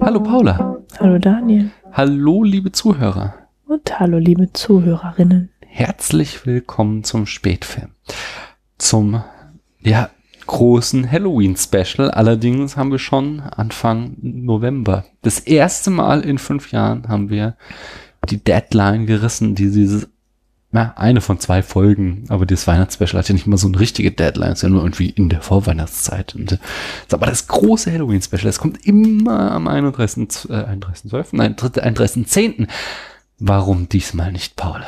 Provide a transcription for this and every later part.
Hallo Paula. Hallo Daniel. Hallo liebe Zuhörer. Und hallo liebe Zuhörerinnen. Herzlich willkommen zum Spätfilm. Zum, ja, großen Halloween-Special. Allerdings haben wir schon Anfang November. Das erste Mal in fünf Jahren haben wir die Deadline gerissen, die dieses, ja, eine von zwei Folgen, aber das Weihnachtsspecial hat ja nicht mal so eine richtige Deadline, ist ja nur irgendwie in der Vorweihnachtszeit. Und, äh, aber das große Halloween-Special, das kommt immer am 31. Äh, 31.12., nein, 31.10. Warum diesmal nicht, Paula?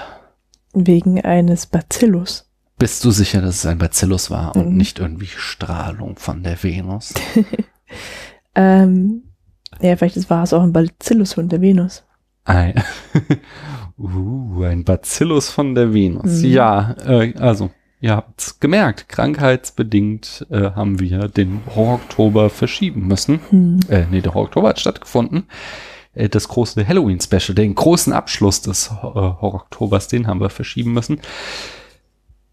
Wegen eines Bacillus. Bist du sicher, dass es ein Bacillus war und Mhm. nicht irgendwie Strahlung von der Venus? Ähm, ja, vielleicht war es auch ein Bacillus von der Venus. Ein, uh, ein Bacillus von der Venus. Mhm. Ja, äh, also, ihr habt's gemerkt, krankheitsbedingt äh, haben wir den Horror-Oktober verschieben müssen. Hm. Äh, nee, der Horror-Oktober hat stattgefunden. Äh, das große Halloween-Special, den großen Abschluss des äh, Horror-Oktobers, den haben wir verschieben müssen.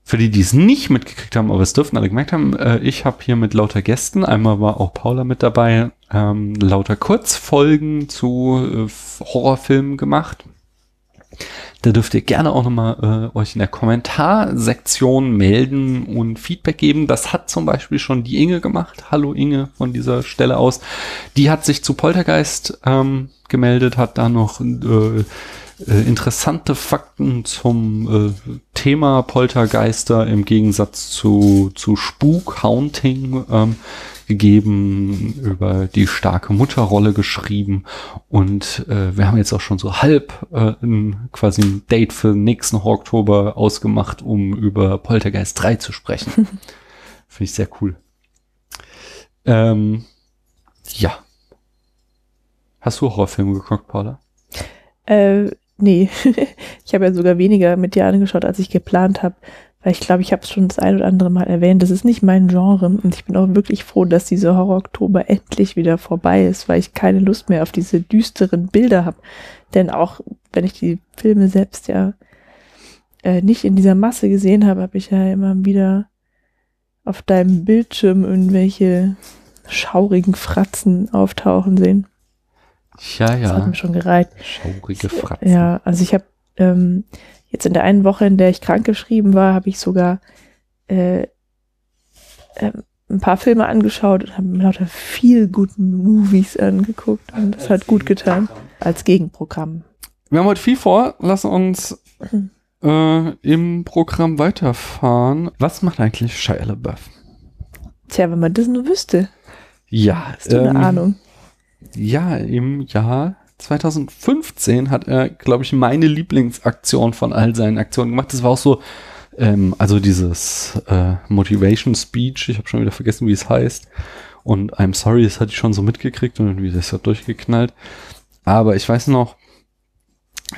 Für die, die es nicht mitgekriegt haben, aber es dürften alle gemerkt haben, äh, ich habe hier mit lauter Gästen, einmal war auch Paula mit dabei, ähm, lauter Kurzfolgen zu äh, Horrorfilmen gemacht. Da dürft ihr gerne auch nochmal äh, euch in der Kommentarsektion melden und Feedback geben. Das hat zum Beispiel schon die Inge gemacht. Hallo Inge von dieser Stelle aus. Die hat sich zu Poltergeist ähm, gemeldet, hat da noch äh, äh, interessante Fakten zum äh, Thema Poltergeister im Gegensatz zu, zu Spuk, Haunting ähm, gegeben, über die starke Mutterrolle geschrieben und äh, wir haben jetzt auch schon so halb äh, ein, quasi ein Date für den nächsten Oktober ausgemacht, um über Poltergeist 3 zu sprechen. Finde ich sehr cool. Ähm, ja. Hast du Horrorfilme geguckt, Paula? Äh, nee. ich habe ja sogar weniger mit dir angeschaut, als ich geplant habe. Weil ich glaube, ich habe es schon das ein oder andere Mal erwähnt. Das ist nicht mein Genre. Und ich bin auch wirklich froh, dass dieser Horror-Oktober endlich wieder vorbei ist, weil ich keine Lust mehr auf diese düsteren Bilder habe. Denn auch wenn ich die Filme selbst ja äh, nicht in dieser Masse gesehen habe, habe ich ja immer wieder auf deinem Bildschirm irgendwelche schaurigen Fratzen auftauchen sehen. Ja, Das hat ja. mir schon gereicht. Schaurige Fratzen. Ja, also ich habe ähm, jetzt in der einen Woche, in der ich krankgeschrieben war, habe ich sogar äh, ähm, ein paar Filme angeschaut und habe mir lauter viel guten Movies angeguckt und das hat gut getan als Gegenprogramm. Wir haben heute viel vor. Lass uns äh, im Programm weiterfahren. Was macht eigentlich Shia LaBeouf? Tja, wenn man das nur wüsste, Ja, hast du ähm, eine Ahnung. Ja, im Jahr 2015 hat er, glaube ich, meine Lieblingsaktion von all seinen Aktionen gemacht. Das war auch so, ähm, also dieses äh, Motivation Speech, ich habe schon wieder vergessen, wie es heißt. Und I'm sorry, das hatte ich schon so mitgekriegt und irgendwie das hat durchgeknallt. Aber ich weiß noch,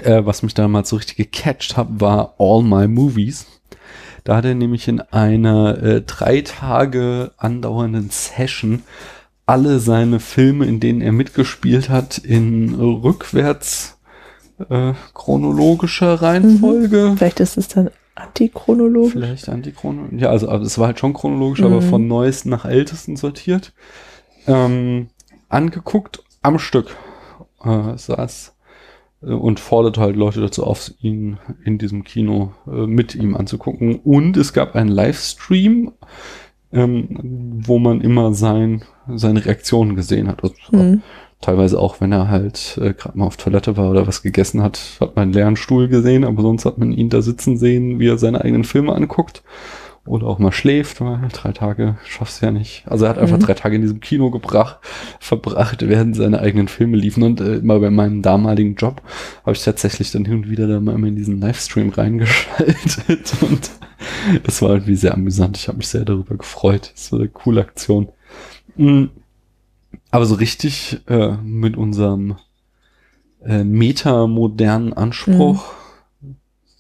äh, was mich damals so richtig gecatcht hat, war All My Movies. Da hat er nämlich in einer äh, drei Tage andauernden Session alle seine Filme, in denen er mitgespielt hat, in rückwärts äh, chronologischer Reihenfolge. Vielleicht ist es dann antichronologisch. Vielleicht antichronologisch. Ja, also, also es war halt schon chronologisch, aber Mhm. von neuesten nach ältesten sortiert. Ähm, angeguckt am Stück äh, saß äh, und forderte halt Leute dazu auf, ihn in diesem Kino äh, mit ihm anzugucken. Und es gab einen Livestream, ähm, wo man immer sein, seine Reaktionen gesehen hat. Also, es war Hm. Teilweise auch, wenn er halt äh, gerade mal auf Toilette war oder was gegessen hat, hat man einen leeren Stuhl gesehen, aber sonst hat man ihn da sitzen sehen, wie er seine eigenen Filme anguckt. Oder auch mal schläft, weil drei Tage schaffst du ja nicht. Also er hat einfach Mhm. drei Tage in diesem Kino gebracht, verbracht, während seine eigenen Filme liefen. Und äh, immer bei meinem damaligen Job habe ich tatsächlich dann hin und wieder da mal immer in diesen Livestream reingeschaltet. Und es war irgendwie sehr amüsant. Ich habe mich sehr darüber gefreut. Es war eine coole Aktion. Mhm. Aber so richtig äh, mit unserem äh, metamodernen Anspruch.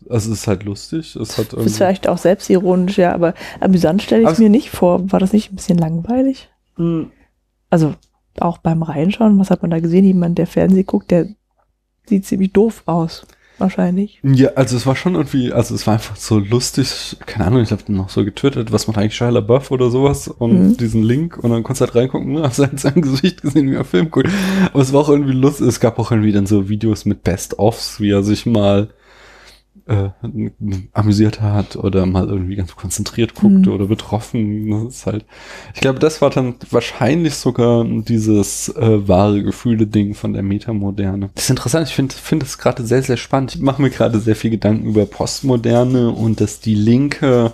Also es ist halt lustig. Es hat Ist irgendwie, vielleicht auch selbstironisch, ja, aber amüsant stelle ich Aber- mir nicht vor. War das nicht ein bisschen langweilig? Mm, Also auch beim Reinschauen, was hat man da gesehen? Jemand, der Fernseh guckt, der sieht ziemlich doof aus. Wahrscheinlich. Ja, also es war schon irgendwie, also es war einfach so lustig, keine Ahnung, ich habe noch so getötet, was macht eigentlich Shia LaBeouf oder sowas und Mhm. diesen Link und dann konntest du halt reingucken, ne, hast halt sein Gesicht gesehen, wie er Film guckt. Aber es war auch irgendwie lustig, es gab auch irgendwie dann so Videos mit Best-Offs, wie er sich mal äh, amüsiert hat oder mal irgendwie ganz konzentriert guckte Mhm. oder betroffen. Das ist halt, ich glaube, das war dann wahrscheinlich sogar dieses äh, wahre Gefühle-Ding von der Metamoderne. Das ist interessant, ich finde finde es gerade sehr, sehr spannend. Ich mache mir gerade sehr viel Gedanken über Postmoderne und dass die Linke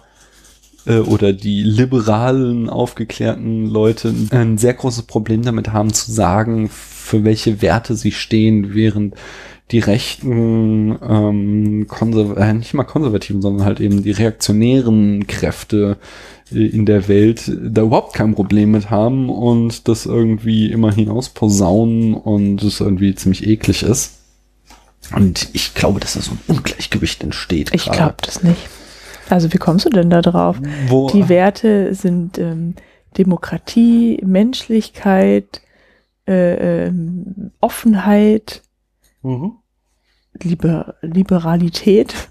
äh, oder die liberalen, aufgeklärten Leute ein sehr großes Problem damit haben zu sagen, für welche Werte sie stehen, während die rechten, ähm, konserv äh, nicht mal konservativen, sondern halt eben die reaktionären Kräfte äh, in der Welt da überhaupt kein Problem mit haben und das irgendwie immer hinaus posaunen und es irgendwie ziemlich eklig ist. Und ich glaube, dass da so ein Ungleichgewicht entsteht. Ich glaube das nicht. Also wie kommst du denn da drauf? Wo, Die Werte sind ähm, Demokratie, Menschlichkeit, äh, ähm, Offenheit, Mhm. Liber Liberalität.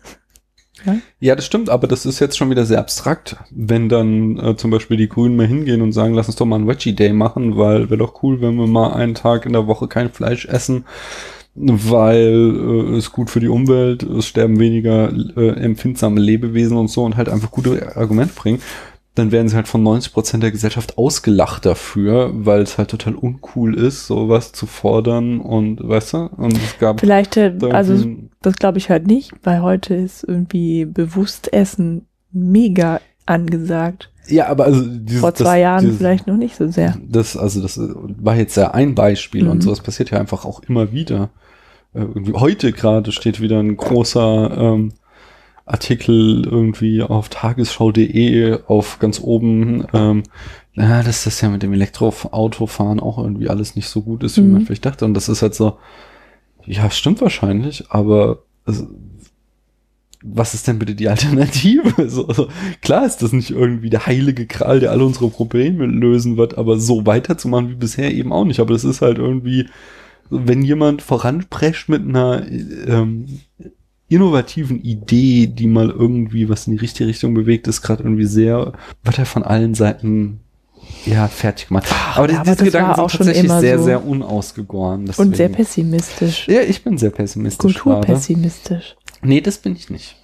Ja, das stimmt, aber das ist jetzt schon wieder sehr abstrakt. Wenn dann äh, zum Beispiel die Grünen mal hingehen und sagen, lass uns doch mal einen Veggie Day machen, weil wäre doch cool, wenn wir mal einen Tag in der Woche kein Fleisch essen, weil äh, es gut für die Umwelt, es sterben weniger äh, empfindsame Lebewesen und so und halt einfach gute Argumente bringen. Dann werden sie halt von 90 Prozent der Gesellschaft ausgelacht dafür, weil es halt total uncool ist, sowas zu fordern und, weißt du, und es gab Vielleicht, äh, also das glaube ich halt nicht, weil heute ist irgendwie bewusst Essen mega angesagt. ja, aber also dieses, Vor zwei das, Jahren dieses- vielleicht noch nicht so sehr. Das, also das war jetzt ja ein Beispiel Mhm. und sowas passiert ja einfach auch immer wieder. Äh, heute gerade steht wieder ein großer ähm, Artikel irgendwie auf tagesschau.de auf ganz oben, ähm, na, dass das ja mit dem Elektroautofahren auch irgendwie alles nicht so gut ist, wie Mhm. man vielleicht dachte. Und das ist halt so, ja, stimmt wahrscheinlich, aber also, was ist denn bitte die Alternative? So, also, klar ist das nicht irgendwie der heilige Kral, der alle unsere Probleme lösen wird, aber so weiterzumachen wie bisher eben auch nicht. Aber das ist halt irgendwie, wenn jemand voranprescht mit einer ähm, innovativen Idee, die mal irgendwie was in die richtige Richtung bewegt, ist gerade irgendwie sehr, wird er von allen Seiten ja fertig gemacht. aber, die- aber diese das Gedanken sind tatsächlich sehr, so. sehr unausgegoren. Und sehr deswegen- pessimistisch. ja, ich bin sehr pessimistisch. gerade. Kulturpessimistisch. Nee, das bin ich nicht.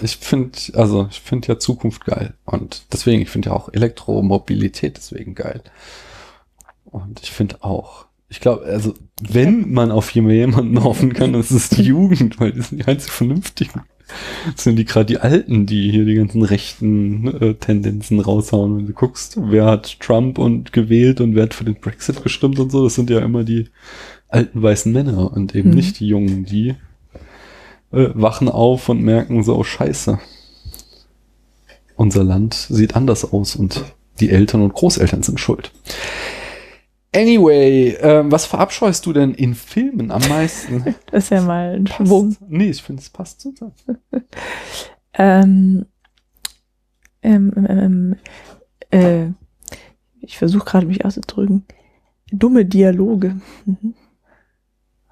Ich finde, also ich finde ja Zukunft geil. Und deswegen, ich finde ja auch Elektromobilität deswegen geil. Und ich finde auch, ich glaube, also wenn man auf jemanden hoffen kann, das ist die Jugend, weil die sind die einzig Vernünftigen. Das sind die gerade die Alten, die hier die ganzen rechten äh, Tendenzen raushauen. Wenn du guckst, wer hat Trump und gewählt und wer hat für den Brexit gestimmt und so, das sind ja immer die alten weißen Männer und eben Mhm. nicht die Jungen, die äh, wachen auf und merken so, oh scheiße. Unser Land sieht anders aus und die Eltern und Großeltern sind schuld. Anyway, ähm, was verabscheust du denn in Filmen am meisten? Das ist ja mal ein Passt. Schwung. Nee, ich finde, es passt zu Ähm, ähm, ähm, ähm, äh, ich versuche gerade mich auszudrücken. Dumme Dialoge. Mhm.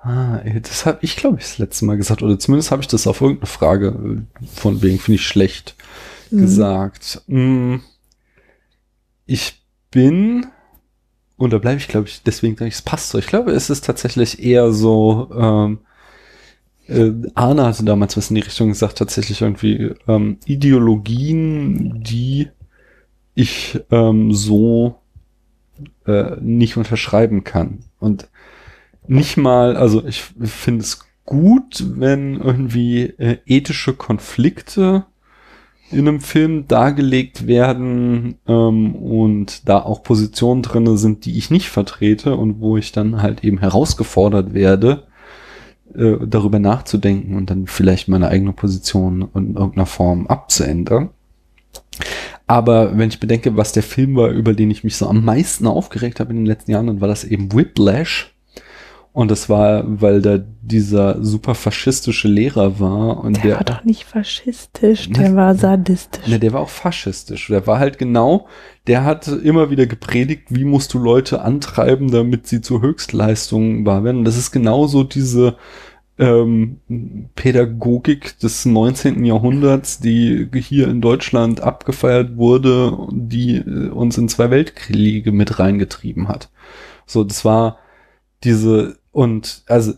Ah, das habe ich, glaube ich, das letzte Mal gesagt. Oder zumindest habe ich das auf irgendeine Frage äh, von wegen, finde ich schlecht, Mhm. gesagt. Mm, Ich bin, und da bleibe ich, glaube ich, deswegen sage ich, es passt so. Ich glaube, es ist tatsächlich eher so, ähm, äh, Arne hatte damals was in die Richtung gesagt, tatsächlich irgendwie ähm, Ideologien, die ich ähm, so äh, nicht unterschreiben kann. Und nicht mal, also ich finde es gut, wenn irgendwie äh, ethische Konflikte in einem Film dargelegt werden ähm, und da auch Positionen drinne sind, die ich nicht vertrete und wo ich dann halt eben herausgefordert werde, äh, darüber nachzudenken und dann vielleicht meine eigene Position in irgendeiner Form abzuändern. Aber wenn ich bedenke, was der Film war, über den ich mich so am meisten aufgeregt habe in den letzten Jahren, dann war das eben Whiplash. Und das war, weil da dieser super faschistische Lehrer war und Der, der, war doch nicht faschistisch, Ne? der war sadistisch. Ne, der war auch faschistisch. Der war halt genau, der hat immer wieder gepredigt, wie musst du Leute antreiben, damit sie zu Höchstleistungen wahr werden. Und das ist genauso diese ähm, Pädagogik des 19. Jahrhunderts, die hier in Deutschland abgefeiert wurde, die äh, uns in zwei Weltkriege mit reingetrieben hat. So, das war diese und also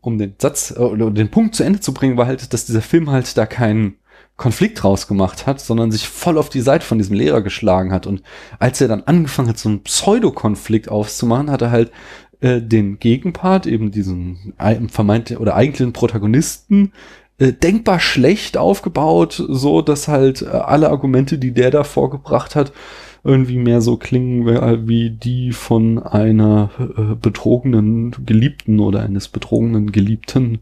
um den Satz äh, oder den Punkt zu Ende zu bringen, war halt, dass dieser Film halt da keinen Konflikt rausgemacht hat, sondern sich voll auf die Seite von diesem Lehrer geschlagen hat. Und als er dann angefangen hat, so einen Pseudokonflikt aufzumachen, hat er halt äh, den Gegenpart, eben diesen ei- vermeint oder eigentlichen Protagonisten, äh, denkbar schlecht aufgebaut, so dass halt äh, alle Argumente, die der da vorgebracht hat, irgendwie mehr so klingen wie- wie die von einer äh, betrogenen Geliebten oder eines betrogenen Geliebten,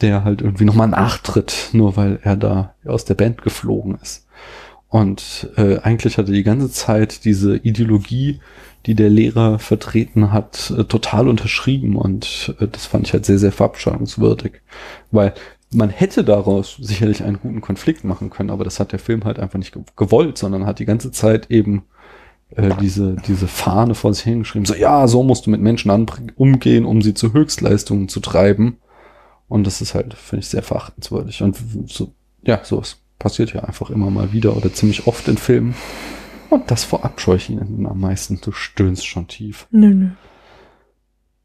der halt irgendwie nochmal nachtritt, nur weil er da aus der Band geflogen ist. Und äh, eigentlich hatte die ganze Zeit diese Ideologie, die der Lehrer vertreten hat, äh, total unterschrieben. Und äh, das fand ich halt sehr, sehr verabscheuungswürdig. Weil man hätte daraus sicherlich einen guten Konflikt machen können, aber das hat der Film halt einfach nicht ge gewollt, sondern hat die ganze Zeit eben äh, diese, diese Fahne vor sich hingeschrieben. So, ja, so musst du mit Menschen umgehen, um sie zu Höchstleistungen zu treiben. Und das ist halt, finde ich, sehr verachtenswürdig. Und so, ja, sowas passiert ja einfach immer mal wieder oder ziemlich oft in Filmen. Und das vorab scheue ich ihnen am meisten. Du stöhnst schon tief. Nö, nö.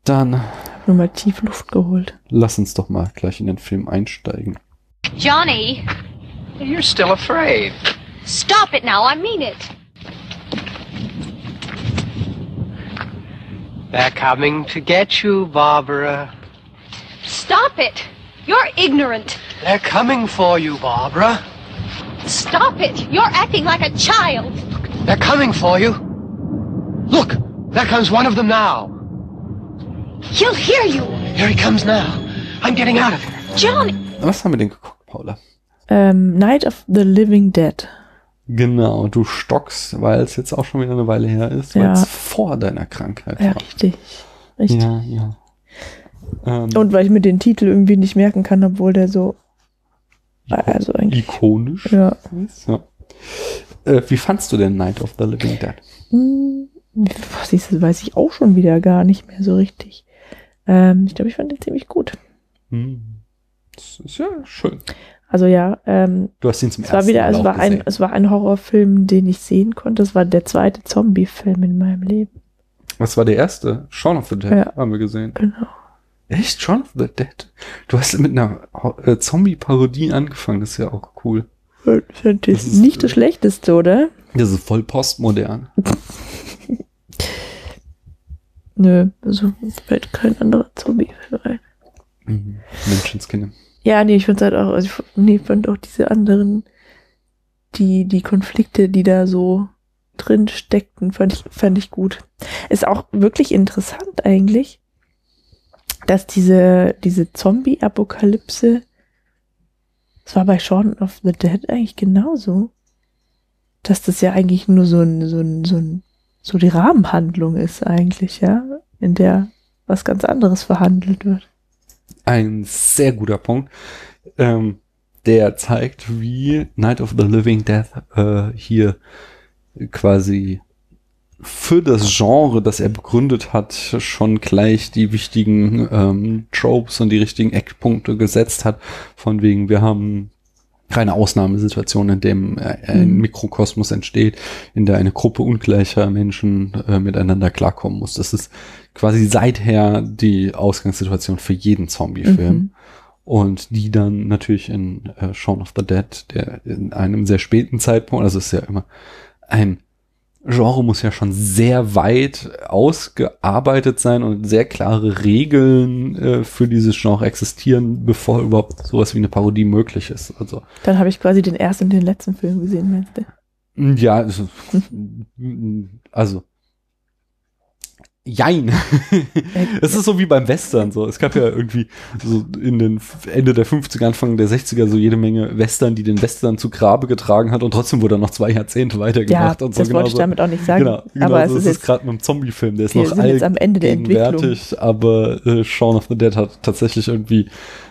Dann Hab nur mal tief Luft geholt. lass uns doch mal gleich in den Film einsteigen. Johnny, You're still afraid. stop it now. I mean it. They're coming to get you, Barbara. Stop it. You're ignorant. They're coming for you, Barbara. Stop it. You're acting like a child. They're coming for you. Look, there comes one of them now. He'll hear you. Here he comes now. I'm getting out of here. Johnny. Was haben wir denn geguckt, Paula? Ähm, Night of the Living Dead. Genau, du stockst, weil es jetzt auch schon wieder eine Weile her ist, weil Ja. es vor deiner Krankheit Ja, war. richtig. Richtig. Ja, ja. Ähm, Und weil ich mir den Titel irgendwie nicht merken kann, obwohl der so. Also eigentlich. ikonisch Ja. ist. Ja. Äh, wie fandst du denn Night of the Living Dead? Hm, Was ist das, weiß ich auch schon wieder gar nicht mehr so richtig. Ähm, ich glaube, ich fand den ziemlich gut. Hm. Das ist ja schön. Also ja, ähm, Du hast ihn zum es war ersten wieder, Mal es war ein, gesehen. es war ein Horrorfilm, den ich sehen konnte. Es war der zweite Zombie-Film in meinem Leben. Was war der erste? Shaun of the Dead Ja. haben wir gesehen. Genau. Echt? Shaun of the Dead? Du hast mit einer äh, Zombie-Parodie angefangen, das ist ja auch cool. Das ist Das ist, nicht das äh, Schlechteste, oder? Das ist voll postmodern. Nö, also fällt kein anderer Zombie-Film ein. Mhm. Menschenskinder. Ja, nee, ich fand halt auch, also ich nee, fand auch diese anderen, die, die Konflikte, die da so drin steckten, fand ich, fand ich gut. Ist auch wirklich interessant eigentlich, dass diese, diese Zombie-Apokalypse, das war bei Shaun of the Dead eigentlich genauso, dass das ja eigentlich nur so ein, so ein, so ein, so die Rahmenhandlung ist eigentlich, ja, in der was ganz anderes verhandelt wird. Ein sehr guter Punkt, ähm, der zeigt, wie Night of the Living Dead äh, hier quasi für das Genre, das er begründet hat, schon gleich die wichtigen ähm, Tropes und die richtigen Eckpunkte gesetzt hat. Von wegen, wir haben keine Ausnahmesituation, in dem äh, ein Mhm. Mikrokosmos entsteht, in der eine Gruppe ungleicher Menschen äh, miteinander klarkommen muss. Das ist quasi seither die Ausgangssituation für jeden Zombie-Film. Mhm. Und die dann natürlich in äh, Shaun of the Dead, der in einem sehr späten Zeitpunkt, also es ist ja immer ein Genre muss ja schon sehr weit ausgearbeitet sein und sehr klare Regeln äh, für dieses Genre existieren, bevor überhaupt sowas wie eine Parodie möglich ist. Also Dann habe ich quasi den ersten und den letzten Film gesehen, meinst du? ja, also, also Jein. Es ist so wie beim Western so. Es gab ja irgendwie so in den Ende der 50er, Anfang der 60er so jede Menge Western, die den Western zu Grabe getragen hat und trotzdem wurde er noch zwei Jahrzehnte Ja, weitergemacht und so. das wollte ich genauso- damit auch nicht sagen. Genau, genau aber es so ist ist es jetzt, gerade mit dem Zombie-Film, der ist noch jetzt am Ende der Entwicklung. aber äh, Shaun of the Dead hat tatsächlich irgendwie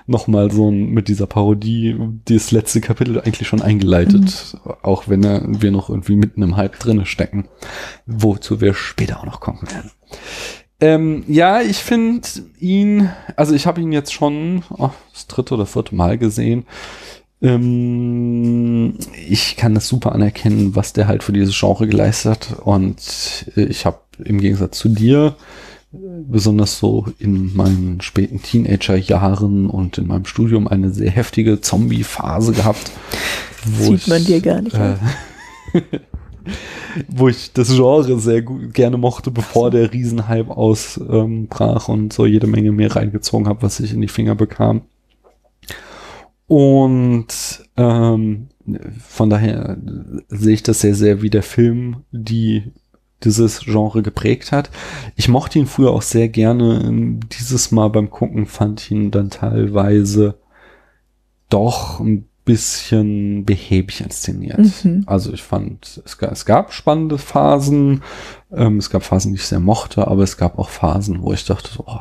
nochmal so ein, mit dieser Parodie das letzte Kapitel eigentlich schon eingeleitet, Mhm. auch wenn er, wir noch irgendwie mitten im Hype drinne stecken, wozu wir später auch noch kommen werden. Ähm, ja, ich finde ihn, also ich habe ihn jetzt schon oh, das dritte oder vierte Mal gesehen. Ähm, ich kann das super anerkennen, was der halt für dieses Genre geleistet hat. Und äh, ich habe im Gegensatz zu dir, äh, besonders so in meinen späten Teenager-Jahren und in meinem Studium eine sehr heftige Zombie-Phase gehabt. wo Sieht man dir gar nicht äh, wo ich das Genre sehr gut, gerne mochte, bevor der Riesenhype ausbrach und so jede Menge mehr reingezogen habe, was ich in die Finger bekam. Und ähm, von daher sehe ich das sehr, sehr wie der Film, die dieses Genre geprägt hat. Ich mochte ihn früher auch sehr gerne. Dieses Mal beim Gucken fand ich ihn dann teilweise doch ein bisschen behäbig inszeniert. Mhm. Also ich fand, es gab, es gab spannende Phasen, ähm, es gab Phasen, die ich sehr mochte, aber es gab auch Phasen, wo ich dachte, so, oh,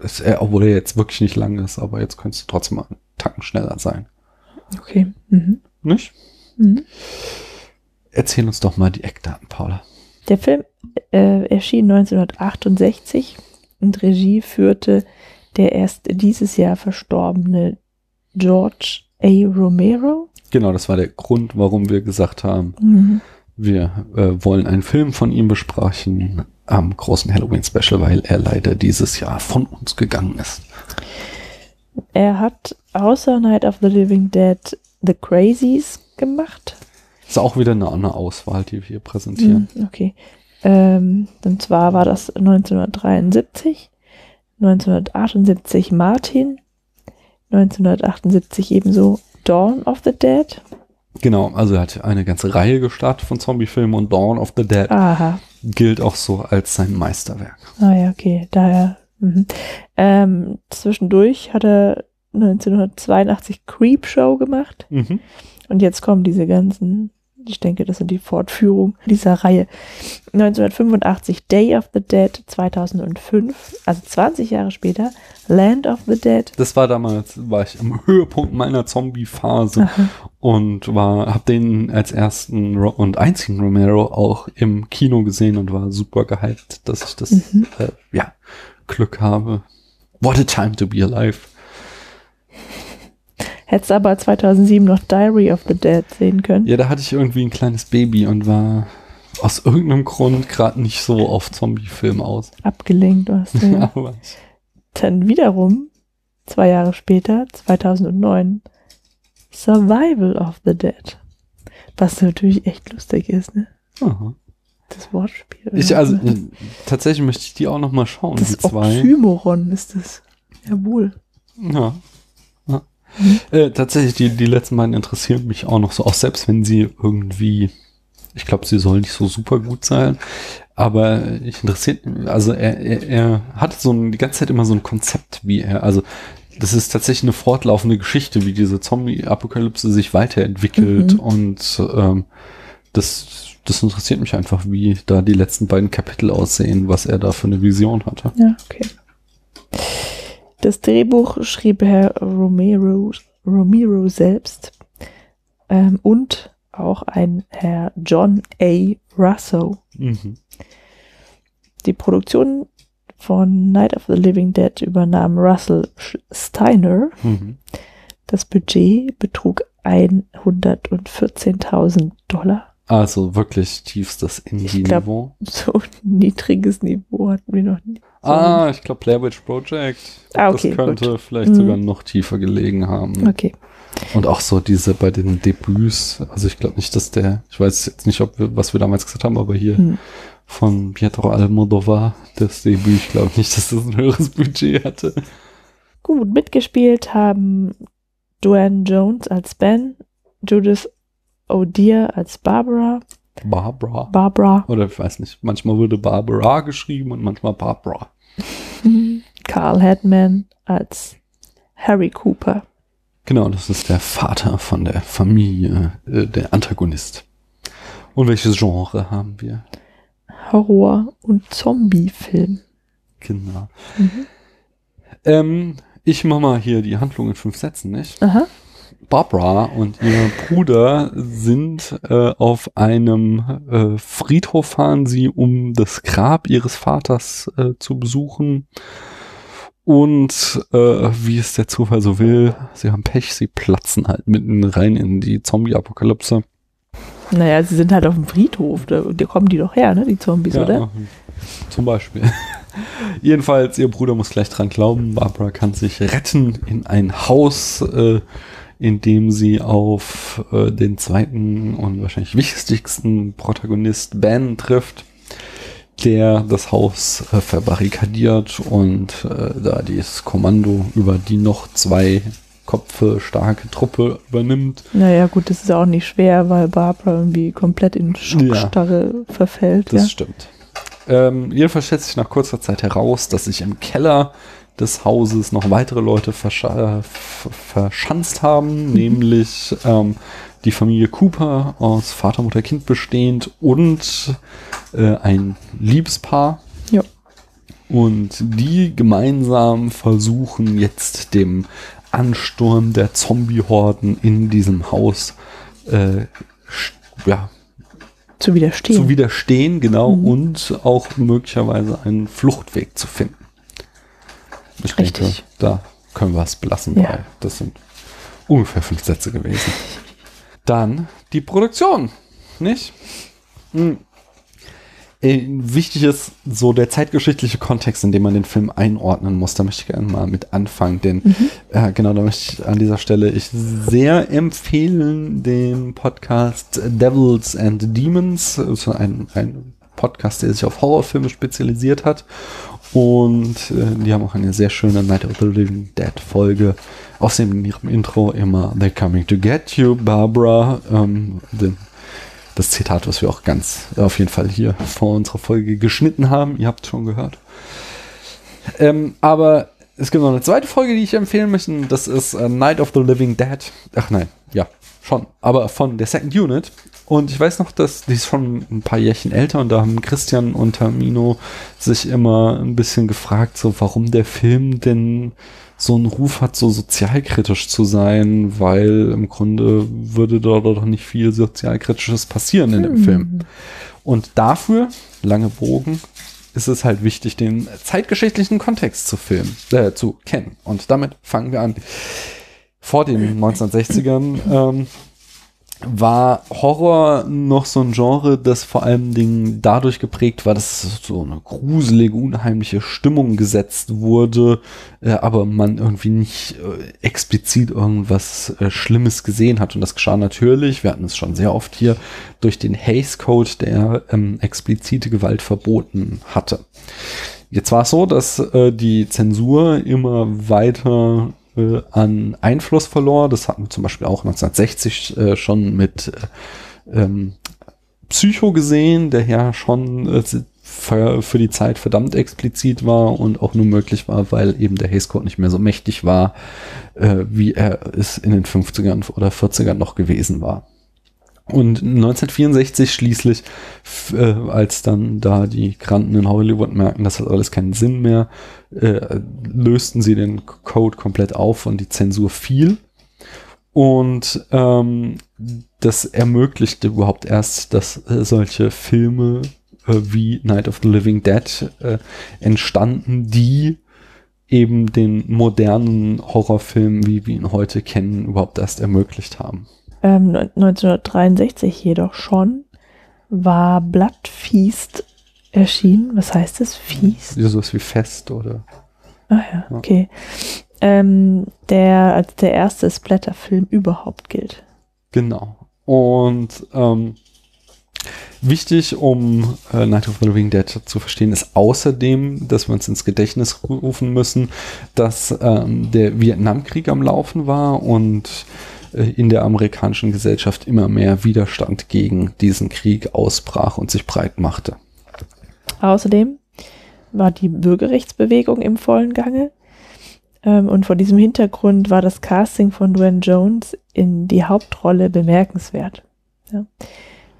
es, äh, obwohl er jetzt wirklich nicht lang ist, aber jetzt könntest du trotzdem mal einen Tacken schneller sein. Okay. Mhm. Nicht? Mhm. Erzähl uns doch mal die Eckdaten, Paula. Der Film äh, erschien 1968 und Regie führte der erst dieses Jahr verstorbene George A. Romero. Genau, das war der Grund, warum wir gesagt haben, Mhm. wir äh, wollen einen Film von ihm besprechen am großen Halloween-Special, weil er leider dieses Jahr von uns gegangen ist. Er hat außer Night of the Living Dead The Crazies gemacht. Ist auch wieder eine, eine Auswahl, die wir hier präsentieren. Hm, okay. Ähm, und zwar war das 1973, 1978 Martin, 1978 ebenso Dawn of the Dead. Genau, also er hat eine ganze Reihe gestartet von Zombiefilmen und Dawn of the Dead Aha. gilt auch so als sein Meisterwerk. Ah ja, okay, daher. Mhm. Ähm, zwischendurch hat er 1982 Creepshow gemacht Mhm. und jetzt kommen diese ganzen, ich denke, das sind die Fortführungen dieser Reihe. 1985 Day of the Dead, 2005, also 20 Jahre später Land of the Dead. Das war damals, war ich am Höhepunkt meiner Zombie-Phase und war, hab den als ersten Ro und einzigen Romero auch im Kino gesehen und war super gehypt, dass ich das, Mhm. äh, ja, Glück habe. What a time to be alive. Hättest aber 2007 noch Diary of the Dead sehen können. Ja, da hatte ich irgendwie ein kleines Baby und war aus irgendeinem Grund gerade nicht so auf Zombie-Film aus. Abgelenkt warst du. Ja. Aber Dann wiederum, zwei Jahre später, 2009, Survival of the Dead. Was natürlich echt lustig ist, ne? aha. Das Wortspiel. Ich, also, äh, tatsächlich möchte ich die auch noch mal schauen, das die zwei. Oxymoron ist das. Jawohl. Ja. Äh, tatsächlich, die, die letzten beiden interessieren mich auch noch so, auch selbst wenn sie irgendwie, ich glaube, sie sollen nicht so super gut sein, aber ich interessiert, also er, er, er hat so ein, die ganze Zeit immer so ein Konzept, wie er, also das ist tatsächlich eine fortlaufende Geschichte, wie diese Zombie-Apokalypse sich weiterentwickelt Mhm. und ähm, das, das interessiert mich einfach, wie da die letzten beiden Kapitel aussehen, was er da für eine Vision hatte. Ja, okay. Das Drehbuch schrieb Herr Romero, Romero selbst ähm, und auch ein Herr John A. Russo. Mhm. Die Produktion von Night of the Living Dead übernahm Russell Steiner. Mhm. Das Budget betrug 114.000 Dollar. Also wirklich tiefstes Indie-Niveau. So niedriges Niveau hatten wir noch nie. So Ah, ich glaube Blair Witch Project. Ah, okay, das könnte gut. vielleicht Mhm. sogar noch tiefer gelegen haben. Okay. Und auch so diese bei den Debüts. Also ich glaube nicht, dass der, ich weiß jetzt nicht, ob wir, was wir damals gesagt haben, aber hier Hm. von Pietro Almodovar, das Debüt, ich glaube nicht, dass das ein höheres Budget hatte. Gut, mitgespielt haben Duane Jones als Ben, Judith O'Dear als Barbara, Barbara. Barbara. Oder ich weiß nicht, manchmal wurde Barbara geschrieben und manchmal Barbara. Carl Hedman als Harry Cooper. Genau, das ist der Vater von der Familie, äh, der Antagonist. Und welches Genre haben wir? Horror- und Zombie-Film. Genau. Ähm, ich mach mal hier die Handlung in fünf Sätzen, nicht? Aha. Barbara und ihr Bruder sind äh, auf einem äh, Friedhof fahren sie, um das Grab ihres Vaters äh, zu besuchen. Und äh, wie es der Zufall so will, sie haben Pech, sie platzen halt mitten rein in die Zombie-Apokalypse. Naja, sie sind halt auf dem Friedhof. Da, da kommen die doch her, ne? Die Zombies, oder? Zum Beispiel. Jedenfalls, ihr Bruder muss gleich dran glauben. Barbara kann sich retten in ein Haus, äh, in dem sie auf äh, den zweiten und wahrscheinlich wichtigsten Protagonist Ben trifft, der das Haus äh, verbarrikadiert und äh, da dieses Kommando über die noch zwei Kopfe starke Truppe übernimmt. Naja, gut, das ist auch nicht schwer, weil Barbara irgendwie komplett in Schockstarre verfällt. Das ja. stimmt. Ähm, jedenfalls stellt sich nach kurzer Zeit heraus, dass sich im Keller des Hauses noch weitere Leute verscha- äh, verschanzt haben, nämlich ähm, die Familie Cooper aus Vater, Mutter, Kind bestehend und äh, ein Liebespaar. Ja. Und die gemeinsam versuchen jetzt dem Ansturm der Zombie-Horden in diesem Haus äh, ja, Zu widerstehen. zu widerstehen, genau, Mhm. und auch möglicherweise einen Fluchtweg zu finden. Ich denke, Richtig. da können wir es belassen, Ja. weil das sind ungefähr fünf Sätze gewesen. Dann die Produktion, nicht? Hm. Äh, Wichtig ist so der zeitgeschichtliche Kontext, in dem man den Film einordnen muss. Da möchte ich gerne mal mit anfangen, denn äh, genau, da möchte ich an dieser Stelle ich sehr empfehlen den Podcast Devils and Demons, also ein, ein Podcast, der sich auf Horrorfilme spezialisiert hat. Und äh, die haben auch eine sehr schöne Night of the Living Dead Folge. Außerdem in ihrem Intro immer They're coming to get you, Barbara. Ähm, den, das Zitat, was wir auch ganz auf jeden Fall hier vor unserer Folge geschnitten haben. Ihr habt schon gehört. Ähm, aber es gibt noch eine zweite Folge, die ich empfehlen möchte. Das ist äh, Night of the Living Dead. Ach nein, ja, schon. Aber von der Second Unit. Und ich weiß noch, dass die ist schon ein paar Jährchen älter und da haben Christian und Tamino sich immer ein bisschen gefragt, so warum der Film denn so einen Ruf hat, so sozialkritisch zu sein, weil im Grunde würde da doch nicht viel sozialkritisches passieren in dem Film. Und dafür, lange Bogen, ist es halt wichtig, den zeitgeschichtlichen Kontext zu filmen, äh, zu kennen. Und damit fangen wir an. Vor den 1960ern ähm, war Horror noch so ein Genre, das vor allem Dingen dadurch geprägt war, dass so eine gruselige, unheimliche Stimmung gesetzt wurde, äh, aber man irgendwie nicht äh, explizit irgendwas äh, Schlimmes gesehen hat. Und das geschah natürlich, wir hatten es schon sehr oft hier, durch den Hays Code, der ähm, explizite Gewalt verboten hatte. Jetzt war es so, dass äh, die Zensur immer weiter äh, an Einfluss verlor. Das hatten wir zum Beispiel auch 1960 äh, schon mit äh, ähm, Psycho gesehen, der ja schon äh, für, die Zeit verdammt explizit war und auch nur möglich war, weil eben der Hays Code nicht mehr so mächtig war, äh, wie er es in den 50ern oder 40ern noch gewesen war. Und 1964 schließlich, äh, als dann da die Granten in Hollywood merken, das hat alles keinen Sinn mehr, äh, lösten sie den Code komplett auf und die Zensur fiel. Und ähm, das ermöglichte überhaupt erst, dass äh, solche Filme äh, wie Night of the Living Dead äh, entstanden, die eben den modernen Horrorfilm, wie wir ihn heute kennen, überhaupt erst ermöglicht haben. Ähm, 1963 jedoch schon war Blood Feast erschienen. Was heißt das? Feast? Ja, sowas wie Fest oder Ah ja, okay. Ähm, der als der erste Splatterfilm überhaupt gilt. Genau. Und ähm, wichtig, um äh, Night of the Living Dead zu verstehen, ist außerdem, dass wir uns ins Gedächtnis rufen müssen, dass ähm, der Vietnamkrieg am Laufen war und in der amerikanischen Gesellschaft immer mehr Widerstand gegen diesen Krieg ausbrach und sich breit machte. Außerdem war die Bürgerrechtsbewegung im vollen Gange. Ähm, und vor diesem Hintergrund war das Casting von Dwayne Jones in die Hauptrolle bemerkenswert. Ja.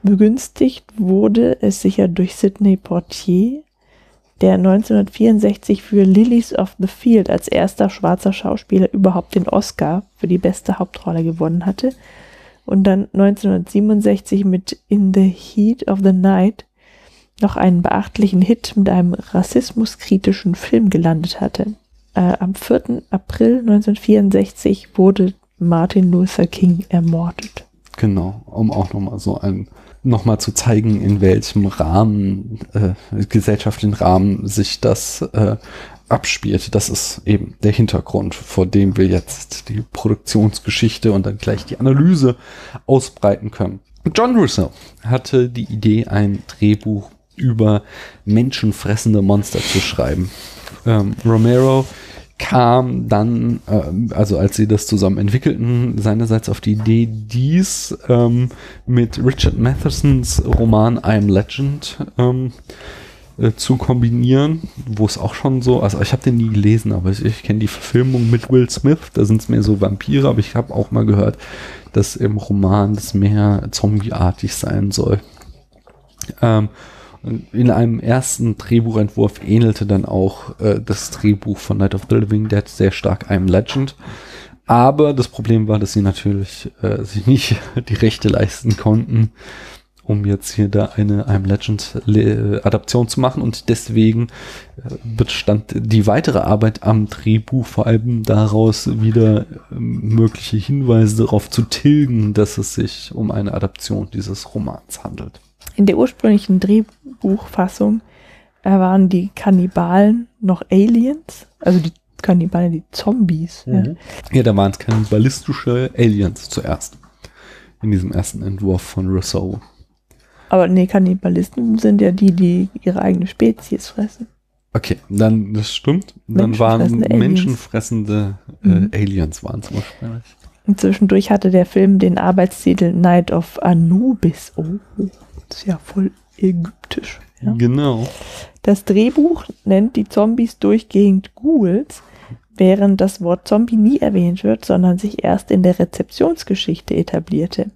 Begünstigt wurde es sicher durch Sidney Portier, der 1964 für Lilies of the Field als erster schwarzer Schauspieler überhaupt den Oscar für die beste Hauptrolle gewonnen hatte und dann 1967 mit In the Heat of the Night noch einen beachtlichen Hit mit einem rassismuskritischen Film gelandet hatte. Äh, am 4. April 1964 wurde Martin Luther King ermordet. Genau, um auch nochmal so ein nochmal zu zeigen, in welchem Rahmen, äh, gesellschaftlichen Rahmen sich das äh, abspielt. Das ist eben der Hintergrund, vor dem wir jetzt die Produktionsgeschichte und dann gleich die Analyse ausbreiten können. John Russo hatte die Idee, ein Drehbuch über menschenfressende Monster zu schreiben. Ähm, Romero kam dann, äh, also als sie das zusammen entwickelten, seinerseits auf die Idee, dies ähm, mit Richard Mathesons Roman I'm Legend ähm, äh, zu kombinieren, wo es auch schon so, also ich habe den nie gelesen, aber ich, ich kenne die Verfilmung mit Will Smith, da sind es mehr so Vampire, aber ich habe auch mal gehört, dass im Roman das mehr zombieartig sein soll. Ähm, in einem ersten Drehbuchentwurf ähnelte dann auch äh, das Drehbuch von Night of the Living Dead sehr stark einem Legend. Aber das Problem war, dass sie natürlich äh, sich nicht die Rechte leisten konnten, um jetzt hier da eine I'm Legend Adaption zu machen und deswegen äh, bestand die weitere Arbeit am Drehbuch vor allem daraus wieder äh, mögliche Hinweise darauf zu tilgen, dass es sich um eine Adaption dieses Romans handelt. In der ursprünglichen Drehbuchfassung äh, waren die Kannibalen noch Aliens, also die Kannibalen, die Zombies. Mhm. Ja. ja, da waren es kannibalistische Aliens zuerst. In diesem ersten Entwurf von Rousseau. Aber nee, Kannibalisten sind ja die, die ihre eigene Spezies fressen. Okay, dann das stimmt. Dann waren Menschenfressende menschenfressende äh, Mhm. Aliens waren es ursprünglich. Und zwischendurch hatte der Film den Arbeitstitel Night of Anubis. Oh, ist ja voll ägyptisch. Ja. Genau. Das Drehbuch nennt die Zombies durchgehend Ghouls, während das Wort Zombie nie erwähnt wird, sondern sich erst in der Rezeptionsgeschichte etablierte.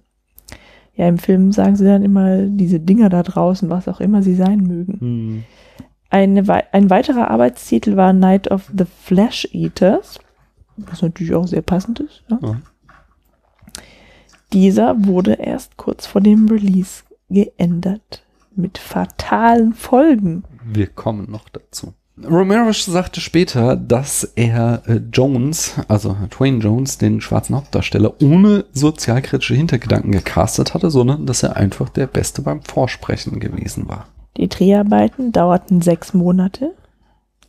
Ja, im Film sagen sie dann immer diese Dinger da draußen, was auch immer sie sein mögen. Hm. Eine, ein weiterer Arbeitstitel war Night of the Flesh Eaters, was natürlich auch sehr passend ist. Ja. Ja. Dieser wurde erst kurz vor dem Release geändert. Mit fatalen Folgen. Wir kommen noch dazu. Romero sagte später, dass er äh, Jones, also Twain Jones, den schwarzen Hauptdarsteller, ohne sozialkritische Hintergedanken gecastet hatte, sondern dass er einfach der Beste beim Vorsprechen gewesen war. Die Dreharbeiten dauerten sechs Monate,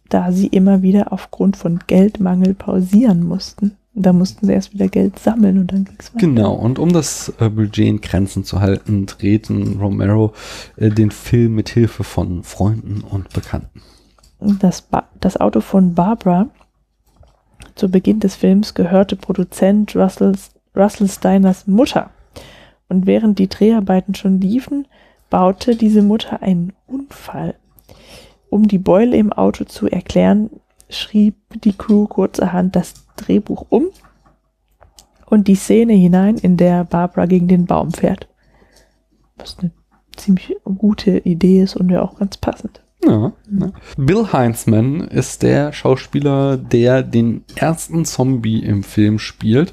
da sie immer wieder aufgrund von Geldmangel pausieren mussten. Da mussten sie erst wieder Geld sammeln und dann ging es weiter. Genau, und um das äh, Budget in Grenzen zu halten, drehten Romero äh, den Film mit Hilfe von Freunden und Bekannten. Das, ba das Auto von Barbara zu Beginn des Films gehörte Produzent Russells, Russell Steiners Mutter. Und während die Dreharbeiten schon liefen, baute diese Mutter einen Unfall. Um die Beule im Auto zu erklären, schrieb die Crew kurzerhand das Drehbuch um und die Szene hinein, in der Barbara gegen den Baum fährt. Was eine ziemlich gute Idee ist und ja auch ganz passend. Ja, ne? Bill Heinzman ist der Schauspieler, der den ersten Zombie im Film spielt.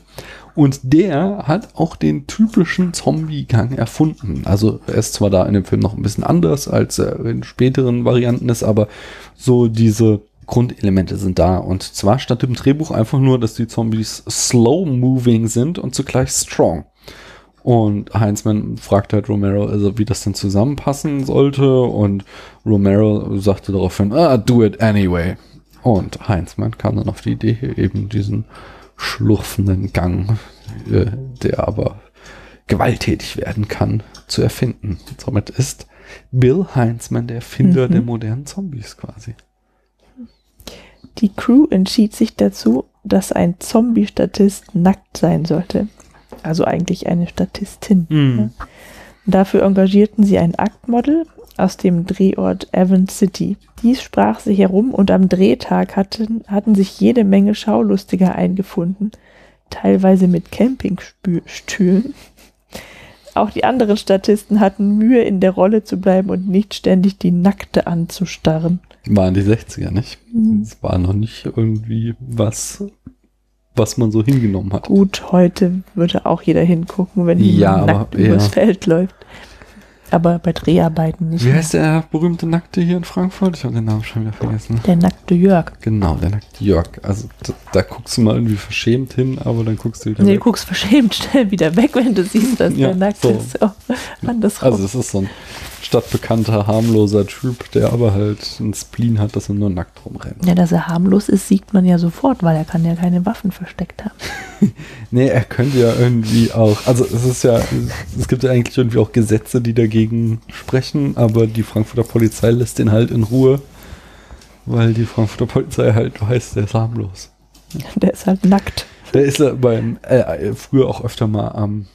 Und der hat auch den typischen Zombie-Gang erfunden. Also er ist zwar da in dem Film noch ein bisschen anders, als er in späteren Varianten ist, aber so diese Grundelemente sind da. Und zwar stand im Drehbuch einfach nur, dass die Zombies slow-moving sind und zugleich strong. Und Heinzmann fragt halt Romero, also wie das denn zusammenpassen sollte. Und Romero sagte daraufhin, ah, do it anyway. Und Heinzmann kam dann auf die Idee, eben diesen schlurfenden Gang, äh, der aber gewalttätig werden kann, zu erfinden. Somit ist Bill Heinzmann der Erfinder Mhm. der modernen Zombies quasi. Die Crew entschied sich dazu, dass ein Zombie-Statist nackt sein sollte. Also eigentlich eine Statistin. Mhm. Dafür engagierten sie ein Aktmodel aus dem Drehort Avon City. Dies sprach sich herum und am Drehtag hatten, hatten sich jede Menge Schaulustiger eingefunden, teilweise mit Campingstühlen. Auch die anderen Statisten hatten Mühe, in der Rolle zu bleiben und nicht ständig die Nackte anzustarren. Waren die 60er nicht. Mhm. Es war noch nicht irgendwie was, was man so hingenommen hat. Gut, heute würde auch jeder hingucken, wenn jemand Ja, aber nackt übers ja. Feld läuft. Aber bei Dreharbeiten nicht. Wie mehr. heißt der berühmte Nackte hier in Frankfurt? Ich habe den Namen schon wieder vergessen. Der nackte Jörg. Genau, der nackte Jörg. Also da, da guckst du mal irgendwie verschämt hin, aber dann guckst du wieder Nee, du weg. guckst verschämt schnell wieder weg, wenn du siehst, dass Ja, der nackt so. ist. So, andersrum. Also es ist so ein stadtbekannter, harmloser Typ, der aber halt einen Spleen hat, dass er nur nackt rumrennt. ja, dass er harmlos ist, sieht man ja sofort, weil er kann ja keine Waffen versteckt haben. Nee, er könnte ja irgendwie auch, also es ist ja, es gibt ja eigentlich irgendwie auch Gesetze, die dagegen sprechen, aber die Frankfurter Polizei lässt den halt in Ruhe, weil die Frankfurter Polizei halt weiß, der ist harmlos. Der ist halt nackt. Der ist ja beim, äh, früher auch öfter mal am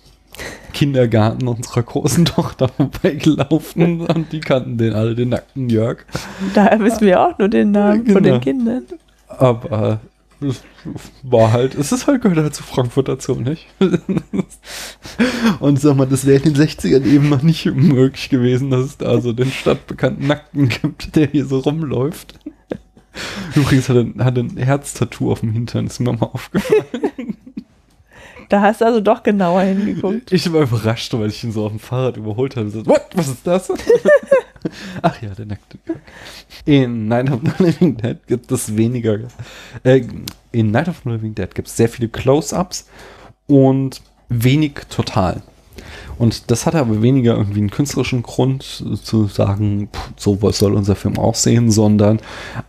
Kindergarten unserer großen Tochter vorbeigelaufen und die kannten den alle, den nackten Jörg. Daher wissen wir auch nur den Namen von Genau. den Kindern. Aber es war halt, es ist halt, gehört halt zu Frankfurt dazu, nicht? Und sag mal, das wäre in den 60ern eben noch nicht möglich gewesen, dass es da so den stadtbekannten Nackten gibt, der hier so rumläuft. Übrigens hat er, hat er ein Herztattoo auf dem Hintern, ist mir mal aufgefallen. Da hast du also doch genauer hingeguckt. Ich war überrascht, weil ich ihn so auf dem Fahrrad überholt habe. So, What? Was ist das? Ach ja, der nackte Jörg. In Night of the Living Dead gibt es weniger. Äh, in Night of the Living Dead gibt es sehr viele Close-Ups und wenig total. Und das hatte aber weniger irgendwie einen künstlerischen Grund zu sagen, so soll unser Film aussehen, sondern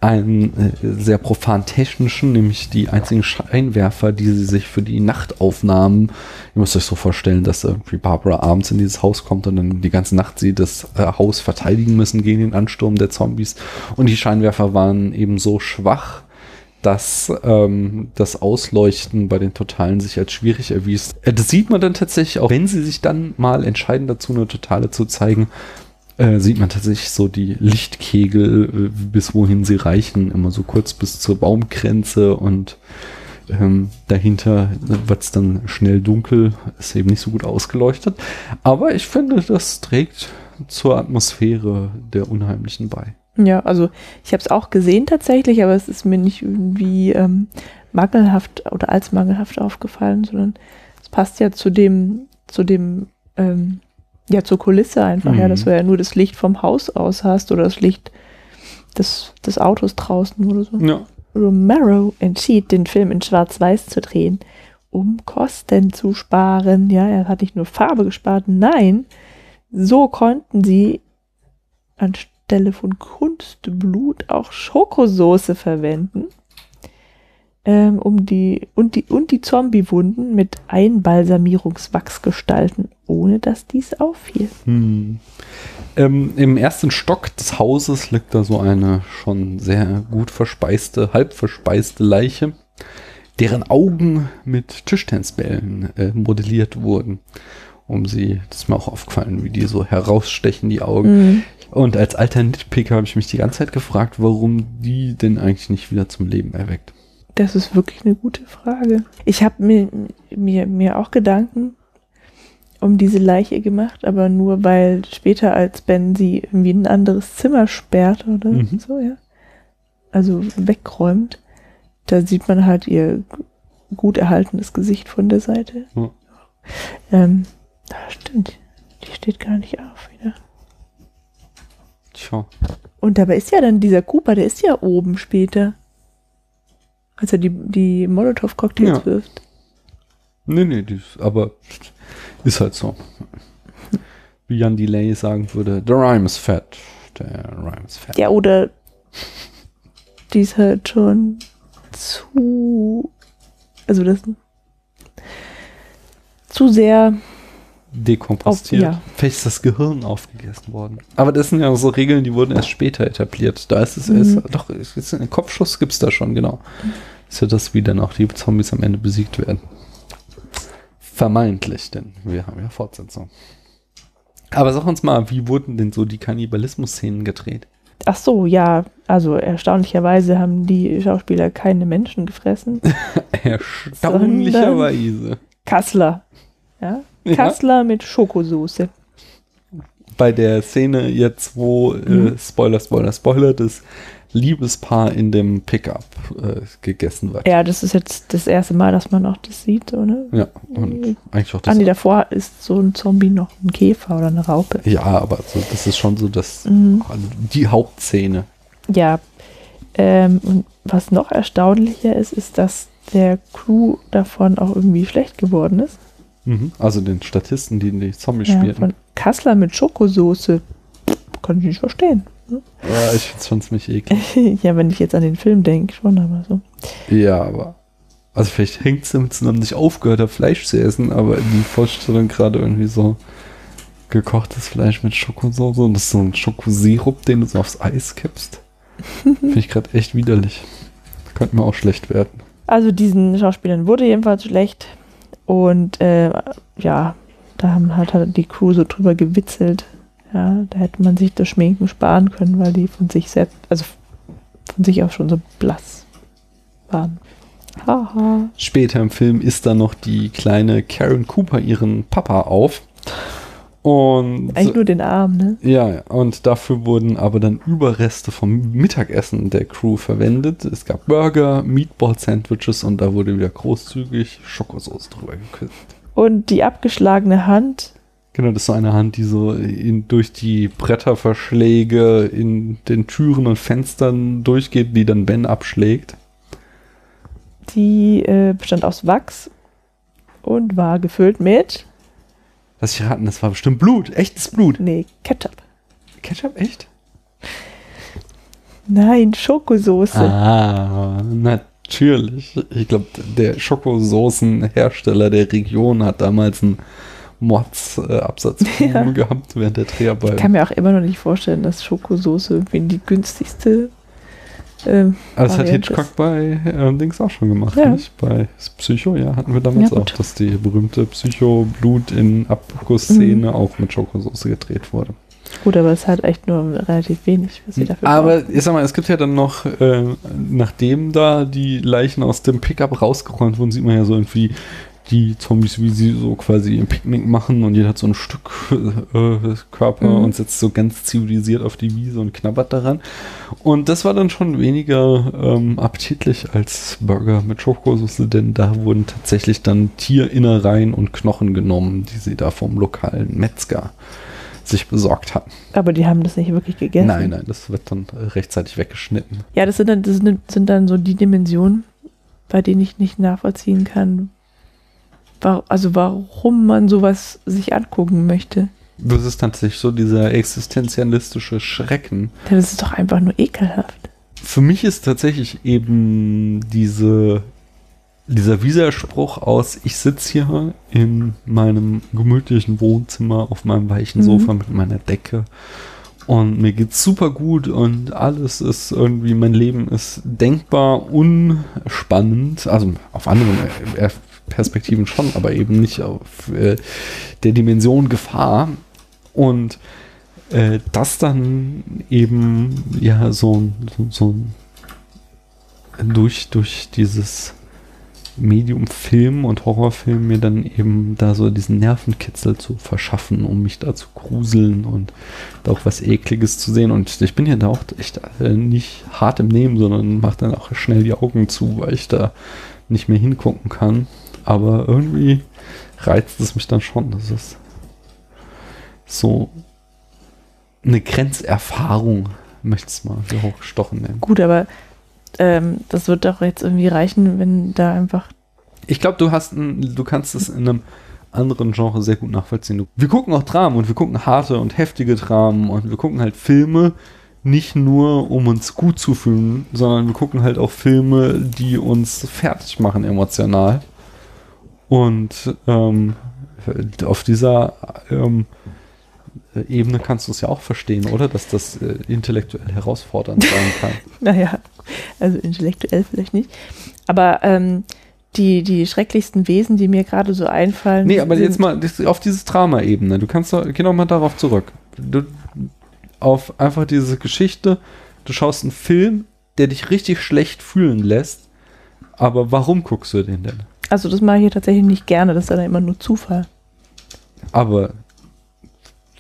einen äh, sehr profan technischen, nämlich die einzigen Scheinwerfer, die sie sich für die Nachtaufnahmen, ihr müsst euch so vorstellen, dass irgendwie Barbara abends in dieses Haus kommt und dann die ganze Nacht sie das äh, Haus verteidigen müssen gegen den Ansturm der Zombies. Und die Scheinwerfer waren eben so schwach, dass ähm, das Ausleuchten bei den Totalen sich als schwierig erwies. Äh, Das sieht man dann tatsächlich auch, wenn sie sich dann mal entscheiden dazu, eine Totale zu zeigen, äh, sieht man tatsächlich so die Lichtkegel, äh, bis wohin sie reichen, immer so kurz bis zur Baumgrenze und ähm, dahinter wird es dann schnell dunkel, ist eben nicht so gut ausgeleuchtet. Aber ich finde, das trägt zur Atmosphäre der Unheimlichen bei. Ja, also ich habe es auch gesehen tatsächlich, aber es ist mir nicht irgendwie ähm, mangelhaft oder als mangelhaft aufgefallen, sondern es passt ja zu dem, zu dem, ähm, ja, zur Kulisse einfach, ja, Mhm. dass du ja nur das Licht vom Haus aus hast oder das Licht des, des Autos draußen oder so. Ja. Romero entschied, den Film in Schwarz-Weiß zu drehen, um Kosten zu sparen. Ja, er hat nicht nur Farbe gespart, nein, so konnten sie anstelle von Kunstblut auch Schokosoße verwenden. Ähm, um die, und die, und die Zombie-Wunden mit Einbalsamierungswachs gestalten, ohne dass dies auffiel. Hm. Ähm, Im ersten Stock des Hauses liegt da so eine schon sehr gut verspeiste, halb verspeiste Leiche, deren Augen mit Tischtennisbällen äh, modelliert wurden. Um sie, das ist mir auch aufgefallen, wie die so herausstechen, die Augen. Mhm. Und als alter Nitpicker habe ich mich die ganze Zeit gefragt, warum die denn eigentlich nicht wieder zum Leben erweckt. Das ist wirklich eine gute Frage. Ich habe mir, mir, mir auch Gedanken um diese Leiche gemacht, aber nur weil später, als Ben sie irgendwie in ein anderes Zimmer sperrt oder Mhm. so, ja. Also wegräumt, da sieht man halt ihr gut erhaltenes Gesicht von der Seite. Ja. Ähm, ah, stimmt. Die steht gar nicht auf wieder. Tja. Und dabei ist ja dann dieser Cooper, der ist ja oben später. Als er die, die Molotow-Cocktails Ja. wirft. Nee, nee, ist, aber ist halt so. Wie Jan Delay sagen würde, the rhyme is fat. Der rhyme is fat. Ja, oder die ist halt schon zu, also das zu sehr, Dekompostiert. Auf- ja. Vielleicht ist das Gehirn aufgegessen worden. Aber das sind ja so Regeln, die wurden erst später etabliert. Da ist es Mhm. erst, doch, ist ein Kopfschuss gibt es da schon, genau. Ist ja das, wie dann auch die Zombies am Ende besiegt werden. Vermeintlich, denn wir haben ja Fortsetzung. Aber sag uns mal, wie wurden denn so die Kannibalismus-Szenen gedreht? Ach so, ja. Also erstaunlicherweise haben die Schauspieler keine Menschen gefressen. Erstaunlicherweise. Kassler. Ja? Ja. Kassler mit Schokosoße. Bei der Szene jetzt, wo, Mhm. äh, Spoiler, Spoiler, Spoiler, das Liebespaar in dem Pickup äh, gegessen wird. Ja, das ist jetzt das erste Mal, dass man auch das sieht, ne? Ja, und eigentlich auch das. Andi, davor ist so ein Zombie noch ein Käfer oder eine Raupe. ja, aber so, das ist schon so das, Mhm. die Hauptszene. Ja. Ähm, und was noch erstaunlicher ist, ist, dass der Crew davon auch irgendwie schlecht geworden ist. Mhm. Also den Statisten, die die Zombies Ja, spielen. von Kassler mit Schokosoße. Kann ich nicht verstehen. Ja, ich find's schon ziemlich eklig. ja, wenn ich jetzt an den Film denke, schon, aber so. Ja, aber. Also vielleicht hängt es damit zusammen, nicht aufgehört habe, Fleisch zu essen, aber die Vorstellung gerade irgendwie so gekochtes Fleisch mit Schokosauce und das ist so ein Schokosirup, den du so aufs Eis kippst. Finde ich gerade echt widerlich. Könnte mir auch schlecht werden. Also diesen Schauspielern wurde jedenfalls schlecht. Und äh, ja, da haben halt, die Crew so drüber gewitzelt. Ja, da hätte man sich das Schminken sparen können, weil die von sich selbst, also von sich aus schon so blass waren. Haha. Später im Film isst dann noch die kleine Karen Cooper ihren Papa auf. Und Eigentlich nur den Arm, ne? Ja, und dafür wurden aber dann Überreste vom Mittagessen der Crew verwendet. Es gab Burger, Meatball-Sandwiches und da wurde wieder großzügig Schokosauce drüber geküsst. Und die abgeschlagene Hand, Genau, das ist so eine Hand, die so in, durch die Bretterverschläge in den Türen und Fenstern durchgeht, die dann Ben abschlägt. die äh, bestand aus Wachs und war gefüllt mit, Lass ich raten, das war bestimmt Blut, echtes Blut. nee, Ketchup. Ketchup, echt? Nein, Schokosoße. Ah, natürlich. Ich glaube, der Schokosoßenhersteller der Region hat damals einen Mordsabsatz Ja. gehabt während der Ich Dreharbeiten. kann mir auch immer noch nicht vorstellen, dass Schokosoße irgendwie die günstigste ähm, Also das hat Hitchcock bei ähm, Dings auch schon gemacht, Ja. nicht? Bei Psycho, ja, hatten wir damals Ja, auch, dass die berühmte Psycho-Blut in Abgussszene Mhm. auch mit Schokosoße gedreht wurde. Gut, aber es ist halt echt nur relativ wenig, was sie dafür Aber brauchen. ich sag mal, es gibt ja dann noch, äh, nachdem da die Leichen aus dem Pickup rausgeräumt wurden, sieht man ja so irgendwie die Zombies, wie sie so quasi ein Picknick machen und jeder hat so ein Stück äh, Körper Mhm. und setzt so ganz zivilisiert auf die Wiese und knabbert daran. Und das war dann schon weniger ähm, appetitlich als Burger mit Schokosauce, denn da wurden tatsächlich dann Tierinnereien und Knochen genommen, die sie da vom lokalen Metzger sich besorgt hatten. Aber die haben das nicht wirklich gegessen. Nein, nein, das wird dann äh, rechtzeitig weggeschnitten. Ja, das sind dann, das sind, dann so die Dimensionen, bei denen ich nicht nachvollziehen kann, also warum man sowas sich angucken möchte. Das ist tatsächlich so dieser existenzialistische Schrecken. Das ist doch einfach nur ekelhaft. Für mich ist tatsächlich eben diese, dieser Widerspruch aus, ich sitze hier in meinem gemütlichen Wohnzimmer auf meinem weichen Mhm. Sofa mit meiner Decke und mir geht's super gut und alles ist irgendwie, mein Leben ist denkbar unspannend, also auf anderen äh, Perspektiven schon, aber eben nicht auf äh, der Dimension Gefahr und äh, das dann eben ja so, ein- so, so durch, durch dieses Medium Film und Horrorfilm mir dann eben da so diesen Nervenkitzel zu verschaffen, um mich da zu gruseln und da auch was Ekliges zu sehen. Und ich bin ja da auch echt äh, nicht hart im Nehmen, sondern mache dann auch schnell die Augen zu, weil ich da nicht mehr hingucken kann. Aber irgendwie reizt es mich dann schon. Das ist so eine Grenzerfahrung, möchte ich es mal für hochgestochen nennen. Gut, aber ähm, das wird doch jetzt irgendwie reichen, wenn da einfach. Ich glaube, du hast ein, du kannst es in einem anderen Genre sehr gut nachvollziehen. Wir gucken auch Dramen und wir gucken harte und heftige Dramen und wir gucken halt Filme nicht nur, um uns gut zu fühlen, sondern wir gucken halt auch Filme, die uns fertig machen emotional. Und ähm, auf dieser ähm, Ebene kannst du es ja auch verstehen, oder? Dass das äh, intellektuell herausfordernd sein kann. Naja, also intellektuell vielleicht nicht. Aber ähm, die, die schrecklichsten Wesen, die mir gerade so einfallen. Nee, aber jetzt mal auf dieses Drama-Ebene. Du kannst doch, geh doch mal darauf zurück. Du, auf einfach diese Geschichte. Du schaust einen Film, der dich richtig schlecht fühlen lässt. Aber warum guckst du den denn? Also das mache ich hier tatsächlich nicht gerne, das ist dann immer nur Zufall, Aber.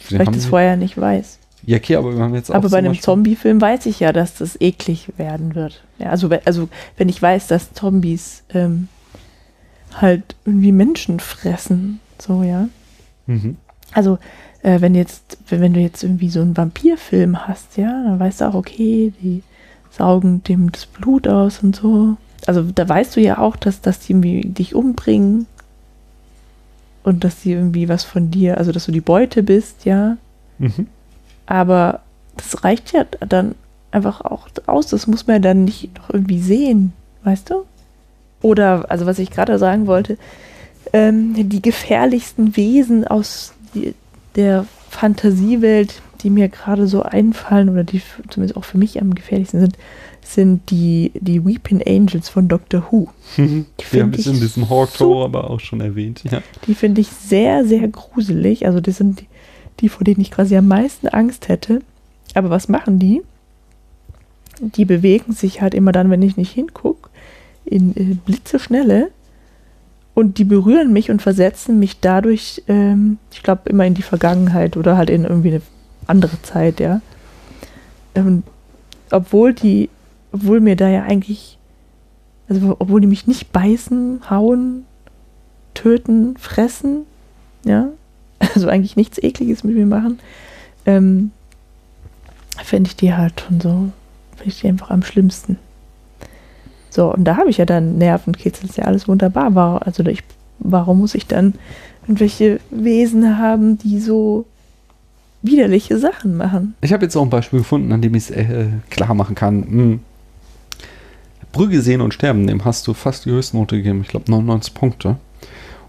weil ich das vorher nicht weiß. ja, okay, aber wir haben jetzt auch Aber bei einem Zombie-Film weiß ich ja, dass das eklig werden wird. Ja, also, also wenn ich weiß, dass Zombies ähm, halt irgendwie Menschen fressen, so ja. Mhm. Also äh, wenn jetzt, wenn, wenn du jetzt irgendwie so einen Vampirfilm hast, ja, dann weißt du auch, okay, die saugen dem das Blut aus und so. Also da weißt du ja auch, dass, dass die irgendwie dich umbringen und dass die irgendwie was von dir, also dass du die Beute bist, ja. Mhm. Aber das reicht ja dann einfach auch aus. Das muss man ja dann nicht doch irgendwie sehen, weißt du? Oder, also was ich gerade sagen wollte, ähm, die gefährlichsten Wesen aus die, der Fantasiewelt, die mir gerade so einfallen oder die zumindest auch für mich am gefährlichsten sind, sind die, die Weeping Angels von Doctor Who. Die haben find es in diesem Horror aber auch schon erwähnt. Ja. Die finde ich sehr, sehr gruselig. Also das sind die, die, vor denen ich quasi am meisten Angst hätte. Aber was machen die? Die bewegen sich halt immer dann, wenn ich nicht hingucke, in äh, Blitzeschnelle. Und die berühren mich und versetzen mich dadurch, ähm, ich glaube, immer in die Vergangenheit oder halt in irgendwie eine andere Zeit, ja. Ähm, obwohl die, obwohl mir da ja eigentlich, also obwohl die mich nicht beißen, hauen, töten, fressen, ja, also eigentlich nichts Ekliges mit mir machen, ähm, fände ich die halt schon so, finde ich die einfach am schlimmsten. So, und da habe ich ja dann Nervenkitzel, ist ja alles wunderbar. War, also ich, warum muss ich dann irgendwelche Wesen haben, die so widerliche Sachen machen? Ich habe jetzt auch ein Beispiel gefunden, an dem ich es äh, klar machen kann. Hm. Brügge sehen und sterben, dem hast du fast die Höchstnote gegeben. Ich glaube 99 Punkte.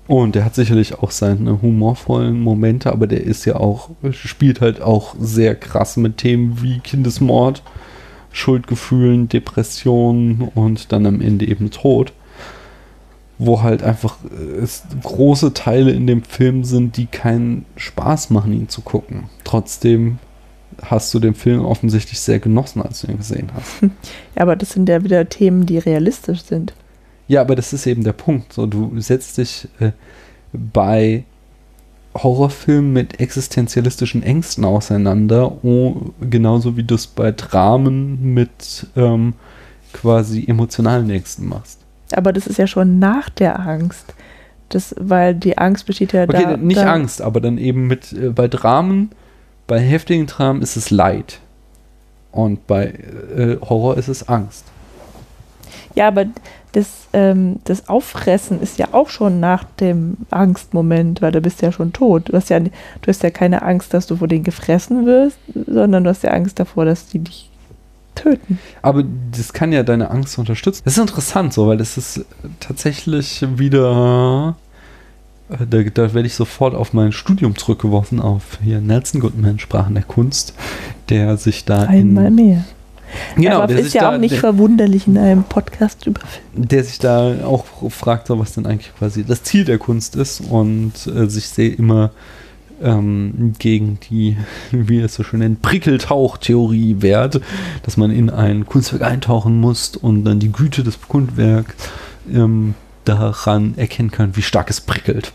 Und der hat sicherlich auch seine humorvollen Momente, aber der ist ja auch, spielt halt auch sehr krass mit Themen wie Kindesmord, Schuldgefühlen, Depressionen und dann am Ende eben Tod. Wo halt einfach äh, es große Teile in dem Film sind, die keinen Spaß machen, ihn zu gucken. Trotzdem hast du den Film offensichtlich sehr genossen, als du ihn gesehen hast. Ja, aber das sind ja wieder Themen, die realistisch sind. Ja, aber das ist eben der Punkt. So, du setzt dich äh, bei Horrorfilmen mit existenzialistischen Ängsten auseinander, oh, genauso wie du es bei Dramen mit ähm, quasi emotionalen Ängsten machst. Aber das ist ja schon nach der Angst. Das, weil die Angst besteht ja Okay, da. nicht da, Angst, aber dann eben mit äh, bei Dramen, bei heftigen Dramen ist es Leid. Und bei äh, Horror ist es Angst. Ja, aber das, ähm, das Auffressen ist ja auch schon nach dem Angstmoment, weil du bist ja schon tot. Du hast ja, du hast ja keine Angst, dass du vor denen gefressen wirst, sondern du hast ja Angst davor, dass die dich töten. Aber das kann ja deine Angst unterstützen. Das ist interessant so, weil das ist tatsächlich wieder. Da, da werde ich sofort auf mein Studium zurückgeworfen, auf hier Nelson Goodman, Sprachen der Kunst, der sich da Einmal in. mehr. Genau, aber ist ja da, auch nicht der, verwunderlich in einem Podcast über Film. der sich da auch fragt, was denn eigentlich quasi das Ziel der Kunst ist und äh, sich sehr immer ähm, gegen die, wie er es so schön nennt, Prickeltauch-Theorie wehrt, dass man in ein Kunstwerk eintauchen muss und dann die Güte des Kunstwerks ähm, daran erkennen kann, wie stark es prickelt.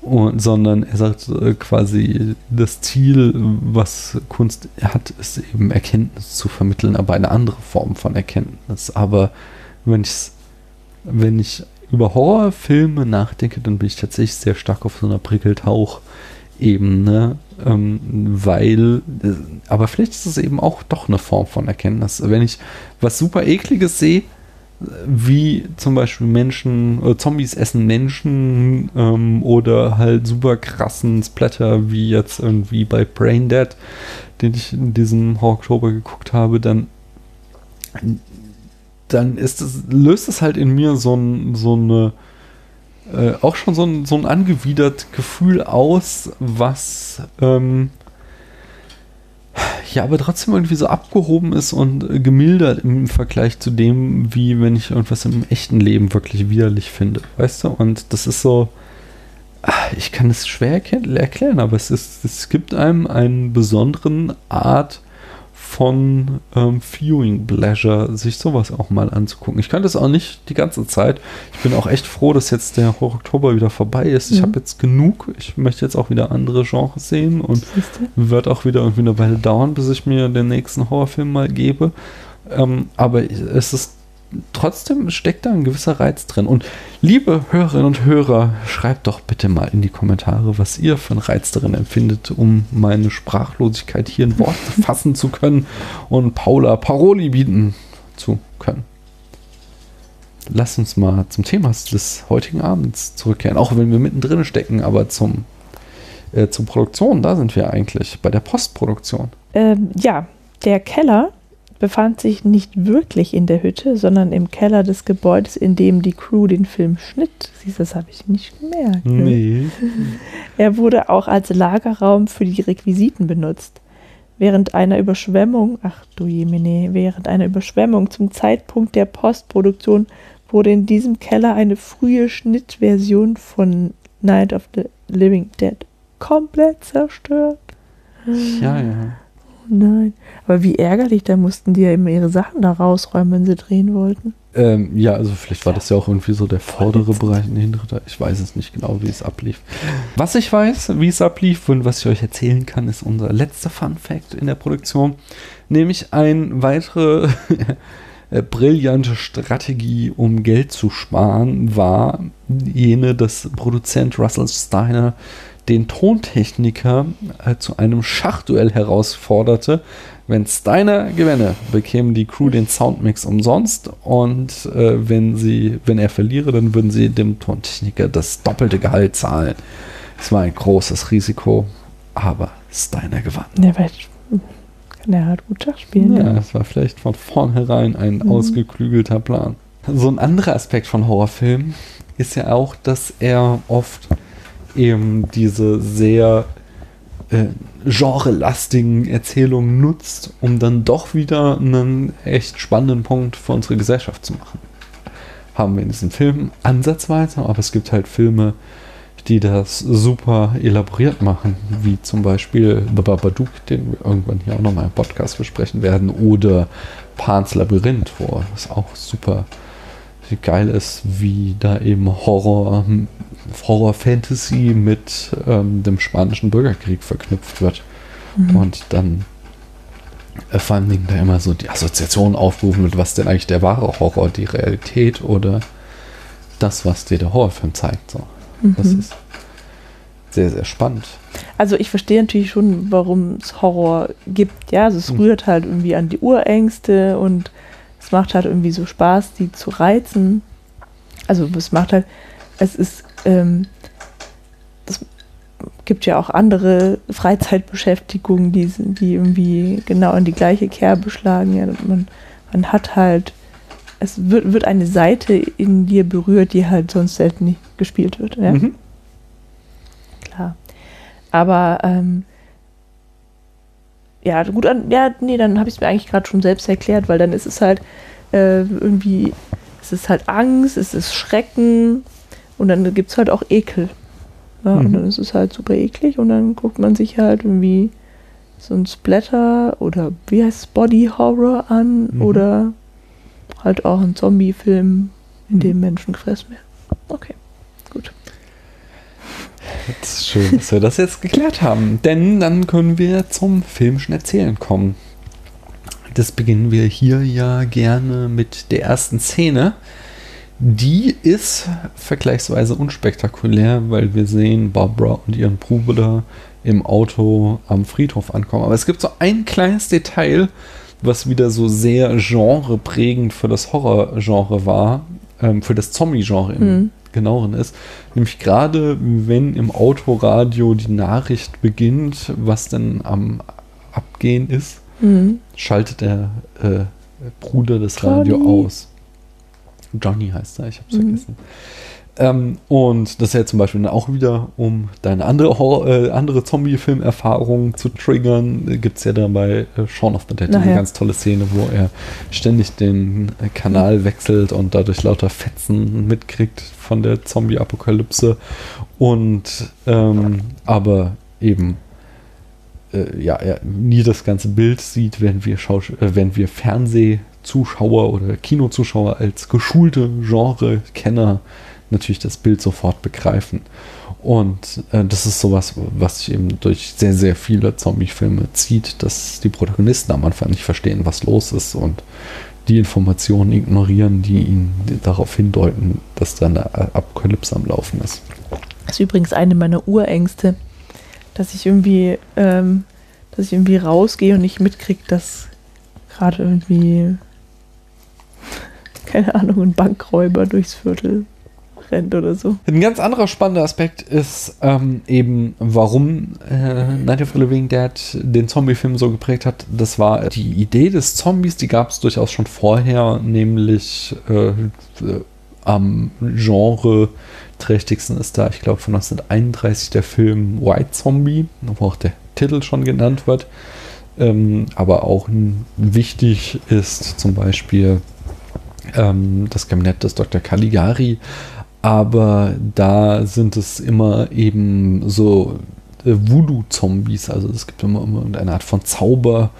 Und, sondern er sagt äh, quasi, das Ziel, was Kunst hat, ist eben Erkenntnis zu vermitteln, aber eine andere Form von Erkenntnis. Aber wenn ich, wenn ich über Horrorfilme nachdenke, dann bin ich tatsächlich sehr stark auf so einer Prickeltauch-Ebene, ähm, weil, äh, aber vielleicht ist es eben auch doch eine Form von Erkenntnis. Wenn ich was super ekliges sehe, wie zum Beispiel Menschen, äh, Zombies essen Menschen ähm, oder halt super krassen Splatter, wie jetzt irgendwie bei Brain Dead, den ich in diesem Horror-Oktober geguckt habe, dann, dann ist es, löst es halt in mir so, ein, so eine, äh, auch schon so ein, so ein angewidert Gefühl aus, was, ähm, ja, aber trotzdem irgendwie so abgehoben ist und äh, gemildert im Vergleich zu dem, wie wenn ich irgendwas im echten Leben wirklich widerlich finde, weißt du? Und das ist so, ah, ich kann es schwer erklären, aber es ist, es gibt einem einen besonderen Art von ähm, Viewing Pleasure, sich sowas auch mal anzugucken. Ich kann das auch nicht die ganze Zeit. Ich bin auch echt froh, dass jetzt der Horror Oktober wieder vorbei ist. Ich Mhm. habe jetzt genug. Ich möchte jetzt auch wieder andere Genres sehen und wird auch wieder irgendwie eine Weile dauern, bis ich mir den nächsten Horrorfilm mal gebe. Ähm, aber es ist trotzdem steckt da ein gewisser Reiz drin. Und liebe Hörerinnen und Hörer, schreibt doch bitte mal in die Kommentare, was ihr für einen Reiz darin empfindet, um meine Sprachlosigkeit hier in Worte fassen zu können und Paula Paroli bieten zu können. Lass uns mal zum Thema des heutigen Abends zurückkehren, auch wenn wir mittendrin stecken, aber zum, äh, zur Produktion, da sind wir eigentlich, bei der Postproduktion. Ähm, ja, der Keller befand sich nicht wirklich in der Hütte, sondern im Keller des Gebäudes, in dem die Crew den Film schnitt. Siehst du, das habe ich nicht gemerkt. ne? Nee. Er wurde auch als Lagerraum für die Requisiten benutzt. Während einer Überschwemmung, ach du Jemine, während einer Überschwemmung zum Zeitpunkt der Postproduktion wurde in diesem Keller eine frühe Schnittversion von Night of the Living Dead komplett zerstört. Ja, ja. Nein. Aber wie ärgerlich, da mussten die ja immer ihre Sachen da rausräumen, wenn sie drehen wollten. Ähm, ja, also vielleicht war das ja auch irgendwie so der vordere Bereich und der hintere. Teil. Ich weiß es nicht genau, wie es ablief. Was ich weiß, wie es ablief und was ich euch erzählen kann, ist unser letzter Fun Fact in der Produktion. Nämlich ein weitere äh, brillante Strategie, um Geld zu sparen, war jene, dass Produzent Russell Steiner den Tontechniker äh, zu einem Schachduell herausforderte. Wenn Steiner gewinne, bekämen die Crew den Soundmix umsonst und äh, wenn sie, wenn er verliere, dann würden sie dem Tontechniker das doppelte Gehalt zahlen. Es war ein großes Risiko, aber Steiner gewann. Ja, weil kann er halt gut Schach spielen. Ja, Ja. es war vielleicht von vornherein ein Mhm. ausgeklügelter Plan. So ein anderer Aspekt von Horrorfilmen ist ja auch, dass er oft eben diese sehr äh, genrelastigen Erzählungen nutzt, um dann doch wieder einen echt spannenden Punkt für unsere Gesellschaft zu machen. Haben wir in diesem Film ansatzweise, aber es gibt halt Filme, die das super elaboriert machen, wie zum Beispiel The Babadook, den wir irgendwann hier auch nochmal im Podcast besprechen werden, oder Pans Labyrinth, wo es auch super geil ist, wie da eben Horror, Horror Fantasy mit ähm, dem spanischen Bürgerkrieg verknüpft wird. Und dann äh, vor allen Dingen da immer so die Assoziation aufgerufen wird, was denn eigentlich der wahre Horror, die Realität oder das, was dir der Horrorfilm zeigt. So. Das Mhm. ist sehr, sehr spannend. Also ich verstehe natürlich schon, warum es Horror gibt. Ja, also es Mhm. rührt halt irgendwie an die Urängste und es macht halt irgendwie so Spaß, die zu reizen. Also es macht halt, es ist, ähm, es gibt ja auch andere Freizeitbeschäftigungen, die, die irgendwie genau in die gleiche Kerbe schlagen. Ja, man, man hat halt, es wird, wird eine Seite in dir berührt, die halt sonst selten nicht gespielt wird. Ja? Mhm. klar. Aber ähm, ja, gut, an, ja, nee, dann habe ich es mir eigentlich gerade schon selbst erklärt, weil dann ist es halt äh, irgendwie, es ist halt Angst, es ist Schrecken und dann gibt es halt auch Ekel. Ja, Und Mhm. dann ist es halt super eklig und dann guckt man sich halt irgendwie so ein Splatter oder wie heißt es, Body Horror an Mhm. oder halt auch ein Zombie-Film, in dem Menschen gefressen werden. Okay, gut. Das ist schön, dass wir das jetzt geklärt haben. Denn dann können wir zum filmischen Erzählen kommen. Das beginnen wir hier ja gerne mit der ersten Szene. Die ist vergleichsweise unspektakulär, weil wir sehen Barbara und ihren Bruder im Auto am Friedhof ankommen. Aber es gibt so ein kleines Detail, was wieder so sehr genreprägend für das Horrorgenre war, ähm, für das Zombie-Genre im Mhm. genaueren ist. Nämlich gerade, wenn im Autoradio die Nachricht beginnt, was denn am Abgehen ist, Mhm. schaltet der äh, Bruder das Radio Johnny. aus. Johnny heißt er, ich hab's Mhm. vergessen. Ähm, und das ist ja zum Beispiel dann auch wieder, um deine andere, Horror- äh, andere Zombie-Film-Erfahrung zu triggern, gibt es ja dann bei äh, Shaun of the Dead Nachher. eine ganz tolle Szene, wo er ständig den äh, Kanal wechselt und dadurch lauter Fetzen mitkriegt von der Zombie-Apokalypse. Und ähm, aber eben äh, ja, er nie das ganze Bild sieht, wenn wir, Schaus äh, wenn wir Fernsehzuschauer oder Kinozuschauer als geschulte Genre-Kenner natürlich das Bild sofort begreifen. Und äh, das ist sowas, was sich eben durch sehr, sehr viele Zombie-Filme zieht, dass die Protagonisten am Anfang nicht verstehen, was los ist und die Informationen ignorieren, die ihnen darauf hindeuten, dass da eine Apokalypse am Laufen ist. Das ist übrigens eine meiner Urängste, dass ich irgendwie, ähm, dass ich irgendwie rausgehe und nicht mitkriege, dass gerade irgendwie, keine Ahnung, ein Bankräuber durchs Viertel rennt oder so. Ein ganz anderer spannender Aspekt ist ähm, eben, warum äh, Night of the Living Dead den Zombie-Film so geprägt hat. Das war die Idee des Zombies, die gab es durchaus schon vorher, nämlich äh, äh, am Genre trächtigsten ist da, ich glaube, von 1931 der Film White Zombie, wo auch der Titel schon genannt wird. Ähm, aber auch wichtig ist zum Beispiel ähm, das Kabinett des Dr. Caligari. Aber da sind es immer eben so äh, Voodoo-Zombies. Also es gibt immer, immer eine Art von Zauber,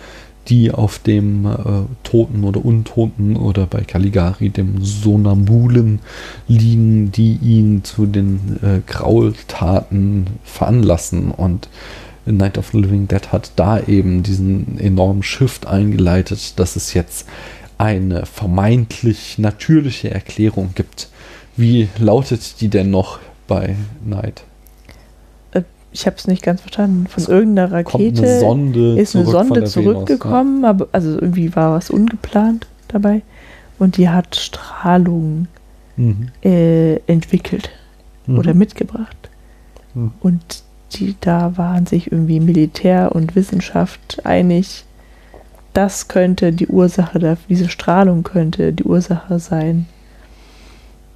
die auf dem äh, Toten oder Untoten oder bei Caligari dem Sonambulen liegen, die ihn zu den äh, Graultaten veranlassen. Und Night of the Living Dead hat da eben diesen enormen Shift eingeleitet, dass es jetzt eine vermeintlich natürliche Erklärung gibt. Wie lautet die denn noch bei Night? Ich habe es nicht ganz verstanden. Von irgendeiner Kommt eine Rakete Sonde ist eine Sonde zurückgekommen, aber also irgendwie war was ungeplant dabei und die hat Strahlung Venus. Mhm. äh, entwickelt Mhm. oder mitgebracht. Mhm. Und die, da waren sich irgendwie Militär und Wissenschaft einig, das könnte die Ursache, dafür, diese Strahlung könnte die Ursache sein.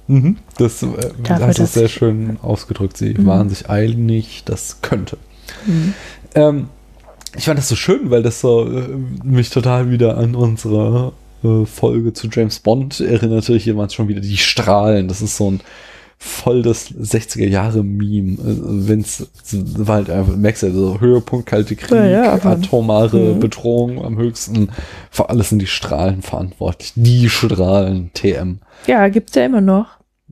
Mhm. Das äh, Dafür, hast du sehr schön ausgedrückt. Sie Mhm. waren sich einig, das könnte. Mhm. Ähm, ich fand das so schön, weil das so äh, mich total wieder an unsere äh, Folge zu James Bond erinnerte. Hier waren es schon wieder die Strahlen. Das ist so ein voll das 60er Jahre Meme. Wenn es war halt einfach, merkst du, ja, so Höhepunkt kalte Krieg, Ja, ja, atomare Mhm. Bedrohung am höchsten. Für alles sind die Strahlen verantwortlich. Die Strahlen, TM. Ja, gibt es ja immer noch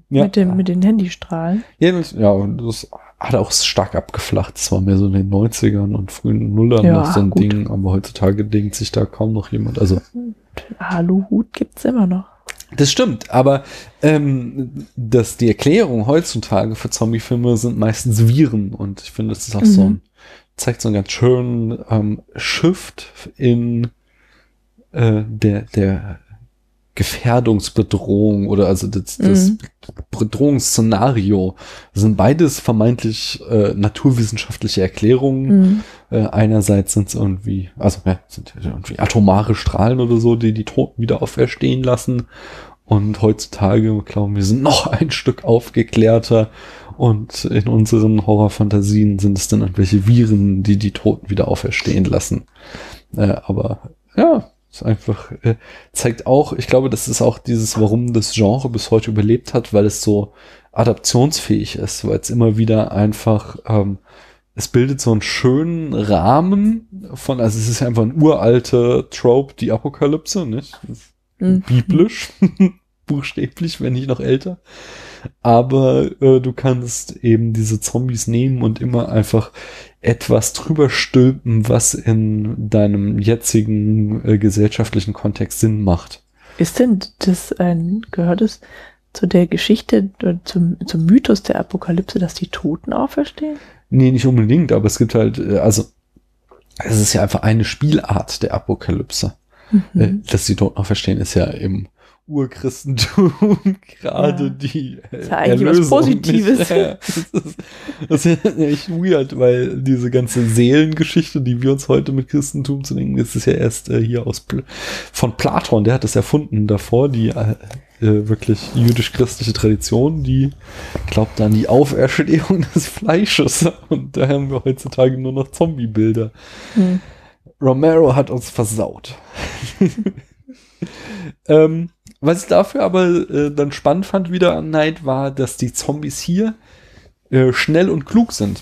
Ja, mit, dem, mit den Handystrahlen. ja, das- ja, und das hat auch stark abgeflacht. Das war mehr so in den 90ern und frühen Nullern Ja, noch so ein gut. Ding, aber heutzutage denkt sich da kaum noch jemand. Also, Aluhut gibt es immer noch. Das stimmt, aber ähm, dass die Erklärung heutzutage für Zombiefilme sind meistens Viren und ich finde, das ist auch so Mhm. ein, zeigt so einen ganz schönen ähm, Shift in äh, der, der Gefährdungsbedrohung oder also das, das Mhm. Bedrohungsszenario Das sind beides vermeintlich äh, naturwissenschaftliche Erklärungen. Mhm. Äh, einerseits sind es irgendwie, also ja, sind irgendwie atomare Strahlen oder so, die die Toten wieder auferstehen lassen. Und heutzutage glauben wir sind noch ein Stück aufgeklärter. Und in unseren Horrorfantasien sind es dann irgendwelche Viren, die die Toten wieder auferstehen lassen. Äh, aber ja, ist einfach, äh, zeigt auch, ich glaube, das ist auch dieses, warum das Genre bis heute überlebt hat, weil es so adaptionsfähig ist, weil es immer wieder einfach, ähm, es bildet so einen schönen Rahmen von, also es ist einfach ein uralte Trope, die Apokalypse, nicht? Mhm. Biblisch, buchstäblich, wenn nicht noch älter. Aber äh, du kannst eben diese Zombies nehmen und immer einfach etwas drüber stülpen, was in deinem jetzigen äh, gesellschaftlichen Kontext Sinn macht. Ist denn das ein, gehört es zu der Geschichte, oder zum, zum Mythos der Apokalypse, dass die Toten auferstehen? Nee, nicht unbedingt, aber es gibt halt, äh, also es ist ja einfach eine Spielart der Apokalypse. Äh, Mhm. dass die Toten auch verstehen, ist ja im Urchristentum gerade Ja. die äh, Ist ja eigentlich was Erlösung Positives. Nicht, ja, das, ist, das ja echt weird, weil diese ganze Seelengeschichte, die wir uns heute mit Christentum zu denken, das ist ja erst äh, hier aus von Platon, der hat das erfunden davor, die äh, äh, wirklich jüdisch-christliche Tradition, die glaubt an die Auferstehung des Fleisches. Und da haben wir heutzutage nur noch Zombie-Bilder. Hm. Romero hat uns versaut. ähm, was ich dafür aber äh, dann spannend fand wieder an Night war, dass die Zombies hier äh, schnell und klug sind.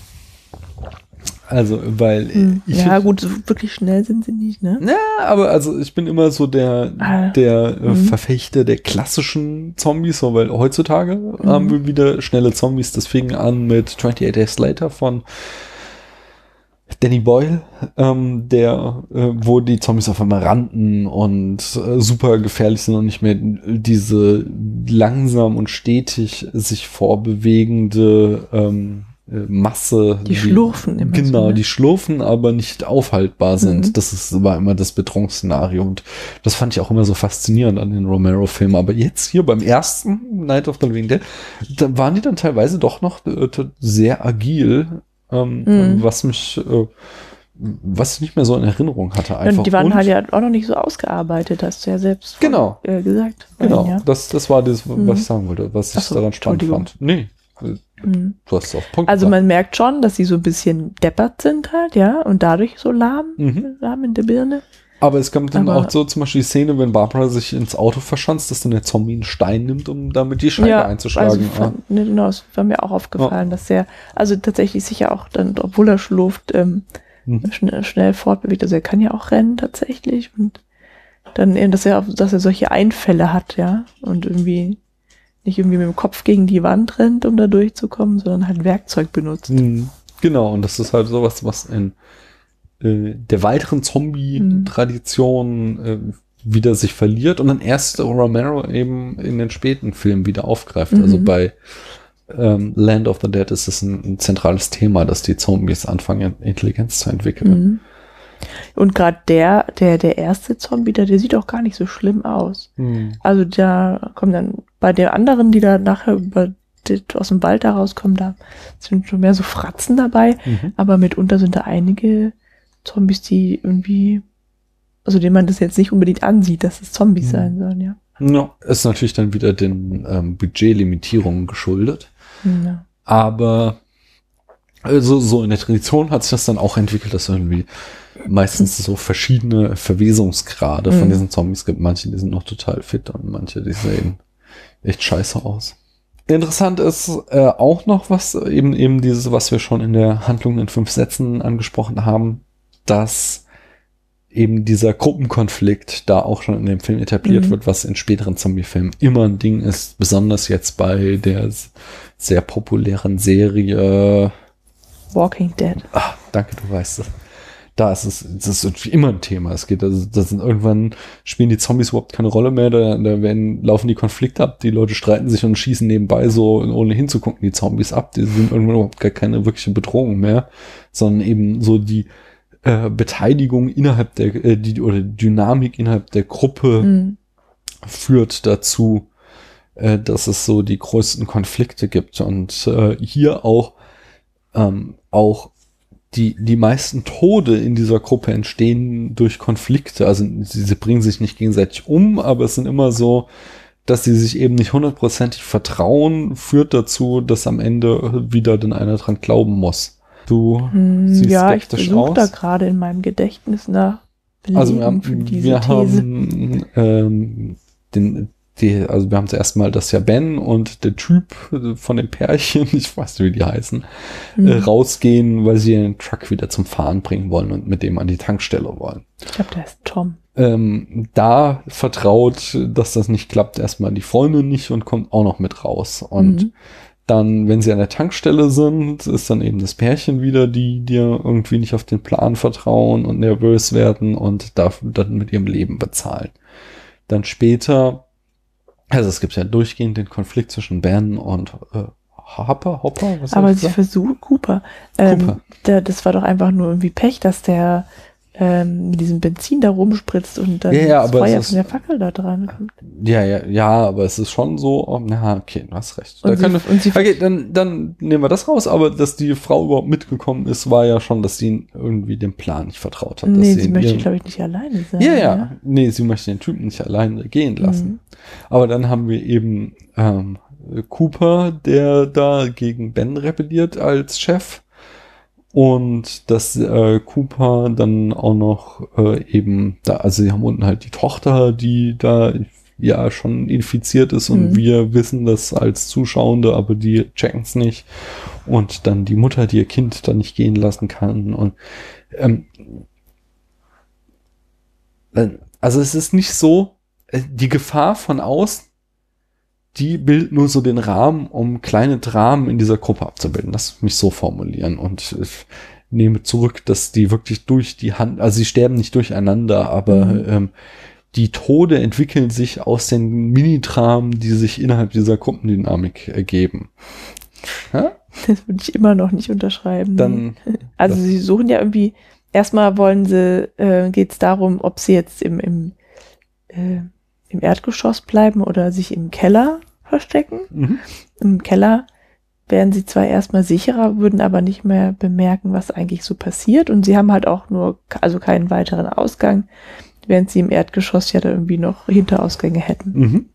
Also, weil Hm. ich Ja, gut, so wirklich schnell sind sie nicht, ne? ja, aber also ich bin immer so der, Ah. der äh, Mhm. Verfechter der klassischen Zombies, so, weil heutzutage Mhm. haben wir wieder schnelle Zombies. Das fing an mit 28 Days Later von Danny Boyle, ähm, der, äh, wo die Zombies auf einmal rannten und äh, super gefährlich sind und nicht mehr diese langsam und stetig sich vorbewegende ähm, äh, Masse. Die schlurfen immer so, Genau, ne? die schlurfen, aber nicht aufhaltbar sind. Mhm. Das ist, war immer das Bedrohungsszenario und das fand ich auch immer so faszinierend an den Romero-Filmen. Aber jetzt hier beim ersten Night of the Living Dead, da waren die dann teilweise doch noch äh, sehr agil, ähm, Mhm. was mich, äh, was ich nicht mehr so in Erinnerung hatte einfach. Und die waren Und- halt ja auch noch nicht so ausgearbeitet, hast du ja selbst vorhin, Genau. äh, gesagt. Genau, Ja. das, das war das, was Mhm. ich sagen wollte, was ich so, daran spannend fand. Nee, Mhm. du hast es auf Punkt Also gebracht. man merkt schon, dass sie so ein bisschen deppert sind halt, ja, und dadurch so lahm, Mhm. lahm in der Birne. Aber es kommt dann Aber- auch so zum Beispiel die Szene, wenn Barbara sich ins Auto verschanzt, dass dann der Zombie einen Stein nimmt, um damit die Scheibe einzuschlagen. Also fand, ne, genau, es war mir auch aufgefallen, dass er, also tatsächlich sich ja auch dann, obwohl er schlurft, ähm, Mhm. schnell, schnell fortbewegt. Also er kann ja auch rennen tatsächlich und dann eben, dass er, auf- dass er solche Einfälle hat, ja, und irgendwie nicht irgendwie mit dem Kopf gegen die Wand rennt, um da durchzukommen, sondern halt Werkzeug benutzt. Mhm. Genau, und das ist halt sowas, was in äh, der weiteren Zombie-Tradition äh, wieder sich verliert und dann erst Romero eben in den späten Filmen wieder aufgreift. Mhm. Also bei ähm, Land of the Dead ist es ein, ein zentrales Thema, dass die Zombies anfangen, Intelligenz zu entwickeln. Mhm. Und gerade der, der, der erste Zombie, der, der sieht auch gar nicht so schlimm aus. Mhm. Also da kommen dann bei den anderen, die da nachher über aus dem Wald da rauskommen, da sind schon mehr so Fratzen dabei, Mhm. aber mitunter sind da einige Zombies, die irgendwie, also denen man das jetzt nicht unbedingt ansieht, dass es Zombies Mhm. sein sollen, ja. Ja, ist natürlich dann wieder den ähm, Budgetlimitierungen geschuldet. ja. Aber also so in der Tradition hat sich das dann auch entwickelt, dass irgendwie meistens so verschiedene Verwesungsgrade von Mhm. diesen Zombies gibt. Manche, die sind noch total fit und manche, die sehen echt scheiße aus. Interessant ist äh, auch noch was, eben eben dieses, was wir schon in der Handlung in fünf Sätzen angesprochen haben, dass eben dieser Gruppenkonflikt da auch schon in dem Film etabliert Mhm. wird, was in späteren Zombie-Filmen immer ein Ding ist, besonders jetzt bei der sehr populären Serie. Walking Dead. Ah, danke, du weißt es. Da ist es, das ist irgendwie immer ein Thema. Es geht, also, das sind irgendwann spielen die Zombies überhaupt keine Rolle mehr. Da, da werden, laufen die Konflikte ab, die Leute streiten sich und schießen nebenbei so, ohne hinzugucken, die Zombies ab. Die sind irgendwann überhaupt gar keine wirkliche Bedrohung mehr, sondern eben so die äh, Beteiligung innerhalb der, äh, die, oder Dynamik innerhalb der Gruppe Mhm. führt dazu, äh, dass es so die größten Konflikte gibt und äh, hier auch ähm, auch die die meisten Tode in dieser Gruppe entstehen durch Konflikte. Also sie, sie bringen sich nicht gegenseitig um, aber es sind immer so, dass sie sich eben nicht hundertprozentig vertrauen, führt dazu, dass am Ende wieder dann einer dran glauben muss. Du Hm, siehst ja, ich skeptisch da aus. gerade in meinem Gedächtnis nach Belegen Also wir haben, wir haben ähm, den, die, also wir haben zuerst mal, dass ja Ben und der Typ von dem Pärchen, ich weiß nicht, wie die heißen, Hm, äh, rausgehen, weil sie den Truck wieder zum Fahren bringen wollen und mit dem an die Tankstelle wollen. ich glaube, der ist Tom. Ähm, da vertraut, dass das nicht klappt, erstmal die Freundin nicht und kommt auch noch mit raus. Und Mhm. Dann, wenn sie an der Tankstelle sind, ist dann eben das Pärchen wieder, die dir irgendwie nicht auf den Plan vertrauen und nervös werden und dafür dann mit ihrem Leben bezahlen. Dann später, also es gibt ja durchgehend den Konflikt zwischen Ben und äh, Hopper, Hopper, was Aber sie versuchen, Cooper, ähm, Cooper. Der, das war doch einfach nur irgendwie Pech, dass der ähm, mit diesem Benzin da rumspritzt und dann Ja, ja, das aber es Feuer ist- von der Fackel da dran kommt. Ja, ja, ja, aber es ist schon so, oh, na, okay, du hast recht. Da Und sie- können sie- okay, dann, dann nehmen wir das raus, aber dass die Frau überhaupt mitgekommen ist, war ja schon, dass sie irgendwie dem Plan nicht vertraut hat. Nee, sie in möchte, glaube ich, nicht alleine sein. Ja, ja, nee, sie möchte den Typen nicht alleine gehen lassen. Mhm. Aber dann haben wir eben ähm, Cooper, der da gegen Ben rebelliert als Chef. Und dass äh, Cooper dann auch noch äh, eben, da, also sie haben unten halt die Tochter, die da ja schon infiziert ist und Mhm. wir wissen das als Zuschauende, aber die checken es nicht. Und dann die Mutter, die ihr Kind dann nicht gehen lassen kann. Und ähm, also es ist nicht so, äh, die Gefahr von außen, die bildet nur so den Rahmen, um kleine Dramen in dieser Gruppe abzubilden. Lass mich so formulieren. Und ich nehme zurück, dass die wirklich durch die Hand, also sie sterben nicht durcheinander, aber Mhm. ähm, die Tode entwickeln sich aus den Mini-Dramen, die sich innerhalb dieser Gruppendynamik ergeben. Ja? Das würde ich immer noch nicht unterschreiben. Dann, Also sie suchen ja irgendwie, erstmal wollen sie, äh, geht es darum, ob sie jetzt im, im, äh, im Erdgeschoss bleiben oder sich im Keller verstecken. mhm. Im Keller wären sie zwar erstmal sicherer, würden aber nicht mehr bemerken, was eigentlich so passiert. Und sie haben halt auch nur, also keinen weiteren Ausgang, während sie im Erdgeschoss ja da irgendwie noch Hinterausgänge hätten. Mhm.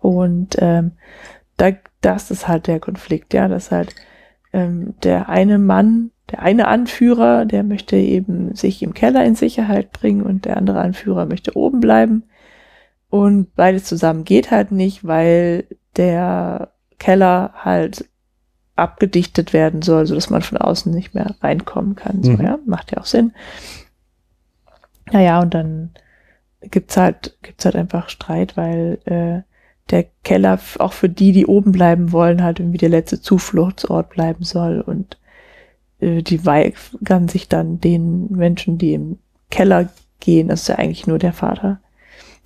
Und ähm, da, das ist halt der Konflikt, ja, dass halt ähm, der eine Mann, der eine Anführer, der möchte eben sich im Keller in Sicherheit bringen und der andere Anführer möchte oben bleiben. Und beides zusammen geht halt nicht, weil der Keller halt abgedichtet werden soll, so dass man von außen nicht mehr reinkommen kann. So, Mhm. ja, macht ja auch Sinn. Naja, und dann gibt's halt, gibt's halt einfach Streit, weil äh, der Keller auch für die, die oben bleiben wollen, halt irgendwie der letzte Zufluchtsort bleiben soll und äh, die weigern sich dann den Menschen, die im Keller gehen, das ist ja eigentlich nur der Vater,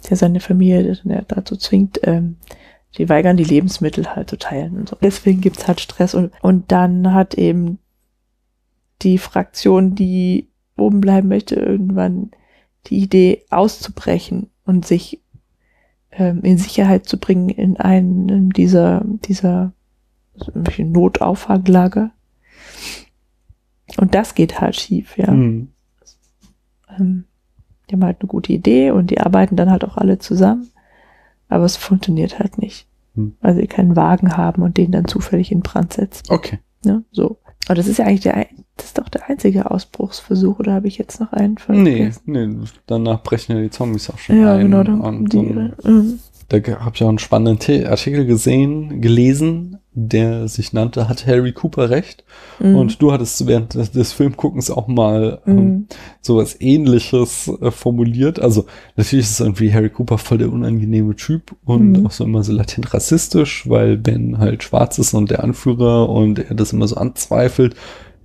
der seine Familie ja dazu zwingt, ähm, die weigern die Lebensmittel halt zu teilen und so. Deswegen gibt's halt Stress und, und dann hat eben die Fraktion, die oben bleiben möchte, irgendwann die Idee auszubrechen und sich ähm, in Sicherheit zu bringen in einem dieser, dieser so irgendwelche Notauffanglage. Und das geht halt schief, ja. Mhm. Ähm, die haben halt eine gute Idee und die arbeiten dann halt auch alle zusammen. Aber es funktioniert halt nicht. Hm. Weil sie keinen Wagen haben und den dann zufällig in Brand setzen. Okay. Ne? So. Aber das ist ja eigentlich der, ein- das ist doch der einzige Ausbruchsversuch, oder habe ich jetzt noch einen Nee, vergessen? nee, danach brechen ja die Zombies auch schon Ja, ein. genau. Dann, und die, so ein-. Da habe ich auch einen spannenden Artikel gesehen, gelesen, der sich nannte, hat Harry Cooper recht? Mhm. Und du hattest während des, des Filmguckens auch mal ähm, Mhm. sowas ähnliches äh, formuliert. Also natürlich ist es irgendwie Harry Cooper voll der unangenehme Typ und Mhm. auch so immer so latent rassistisch, weil Ben halt schwarz ist und der Anführer und er das immer so anzweifelt.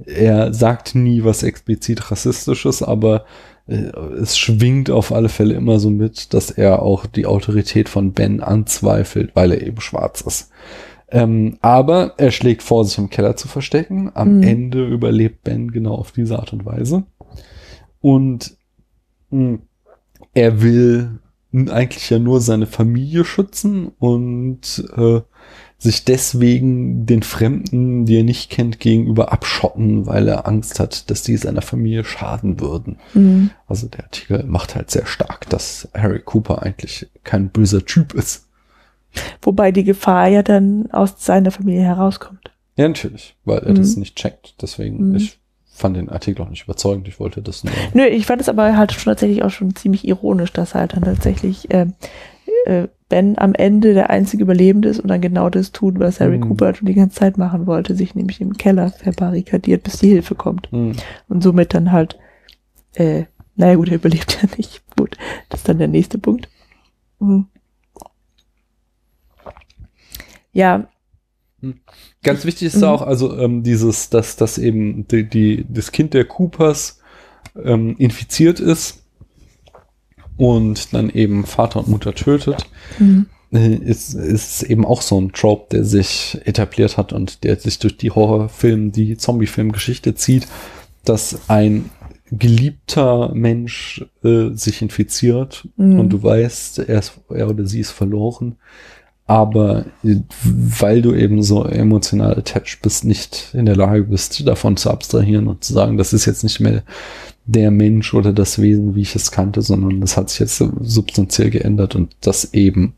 Er sagt nie was explizit rassistisches, aber es schwingt auf alle Fälle immer so mit, dass er auch die Autorität von Ben anzweifelt, weil er eben schwarz ist. Ähm, aber er schlägt vor, sich im Keller zu verstecken. Am Mhm. Ende überlebt Ben genau auf diese Art und Weise. Und mh, er will eigentlich ja nur seine Familie schützen und äh, sich deswegen den Fremden, die er nicht kennt, gegenüber abschotten, weil er Angst hat, dass die seiner Familie schaden würden. Mhm. Also der Artikel macht halt sehr stark, dass Harry Cooper eigentlich kein böser Typ ist. Wobei die Gefahr ja dann aus seiner Familie herauskommt. Ja, natürlich, weil er Mhm. das nicht checkt. Deswegen, Mhm. ich fand den Artikel auch nicht überzeugend. Ich wollte das nur. Nö, ich fand es aber halt schon tatsächlich auch schon ziemlich ironisch, dass halt dann tatsächlich ähm, äh, Ben am Ende der einzige Überlebende ist und dann genau das tut, was Harry Mhm. Cooper schon die ganze Zeit machen wollte, sich nämlich im Keller verbarrikadiert, bis die Hilfe kommt. Hm. Und somit dann halt, äh, naja gut, er überlebt ja nicht. Gut, das ist dann der nächste Punkt. Mhm. Ja, Ganz wichtig ist Mhm. auch, also ähm, dieses, dass, dass eben die, die, das Kind der Coopers ähm, infiziert ist und dann eben Vater und Mutter tötet, mhm. äh, ist, ist eben auch so ein Trope, der sich etabliert hat und der sich durch die Horrorfilm, die Zombie-Film-Geschichte zieht, dass ein geliebter Mensch äh, sich infiziert Mhm. und du weißt, er, ist, er oder sie ist verloren, aber äh, weil du eben so emotional attached bist, nicht in der Lage bist, davon zu abstrahieren und zu sagen, das ist jetzt nicht mehr der Mensch oder das Wesen, wie ich es kannte, sondern das hat sich jetzt substanziell geändert und das eben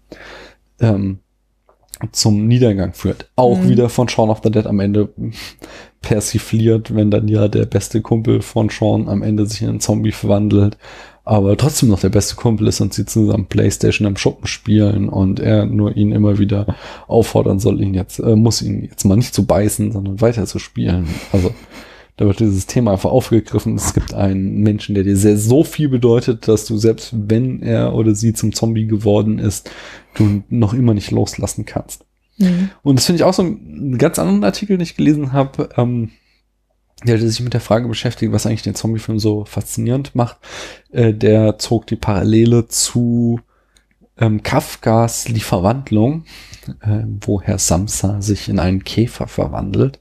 ähm, zum Niedergang führt. Auch Mhm. wieder von Shaun of the Dead am Ende persifliert, wenn dann ja der beste Kumpel von Sean am Ende sich in einen Zombie verwandelt, aber trotzdem noch der beste Kumpel ist und sie zusammen Playstation im Schuppen spielen und er nur ihn immer wieder auffordern soll, ihn jetzt, äh, muss ihn jetzt mal nicht zu beißen, sondern weiter zu spielen. Also da wird dieses Thema einfach aufgegriffen. Es gibt einen Menschen, der dir sehr so viel bedeutet, dass du selbst wenn er oder sie zum Zombie geworden ist, du noch immer nicht loslassen kannst. Mhm. Und das finde ich auch so einen ganz anderen Artikel, den ich gelesen habe, ähm, der sich mit der Frage beschäftigt, was eigentlich den Zombie-Film so faszinierend macht. Äh, der zog die Parallele zu ähm, Kafkas Die Verwandlung, äh, wo Herr Samsa sich in einen Käfer verwandelt.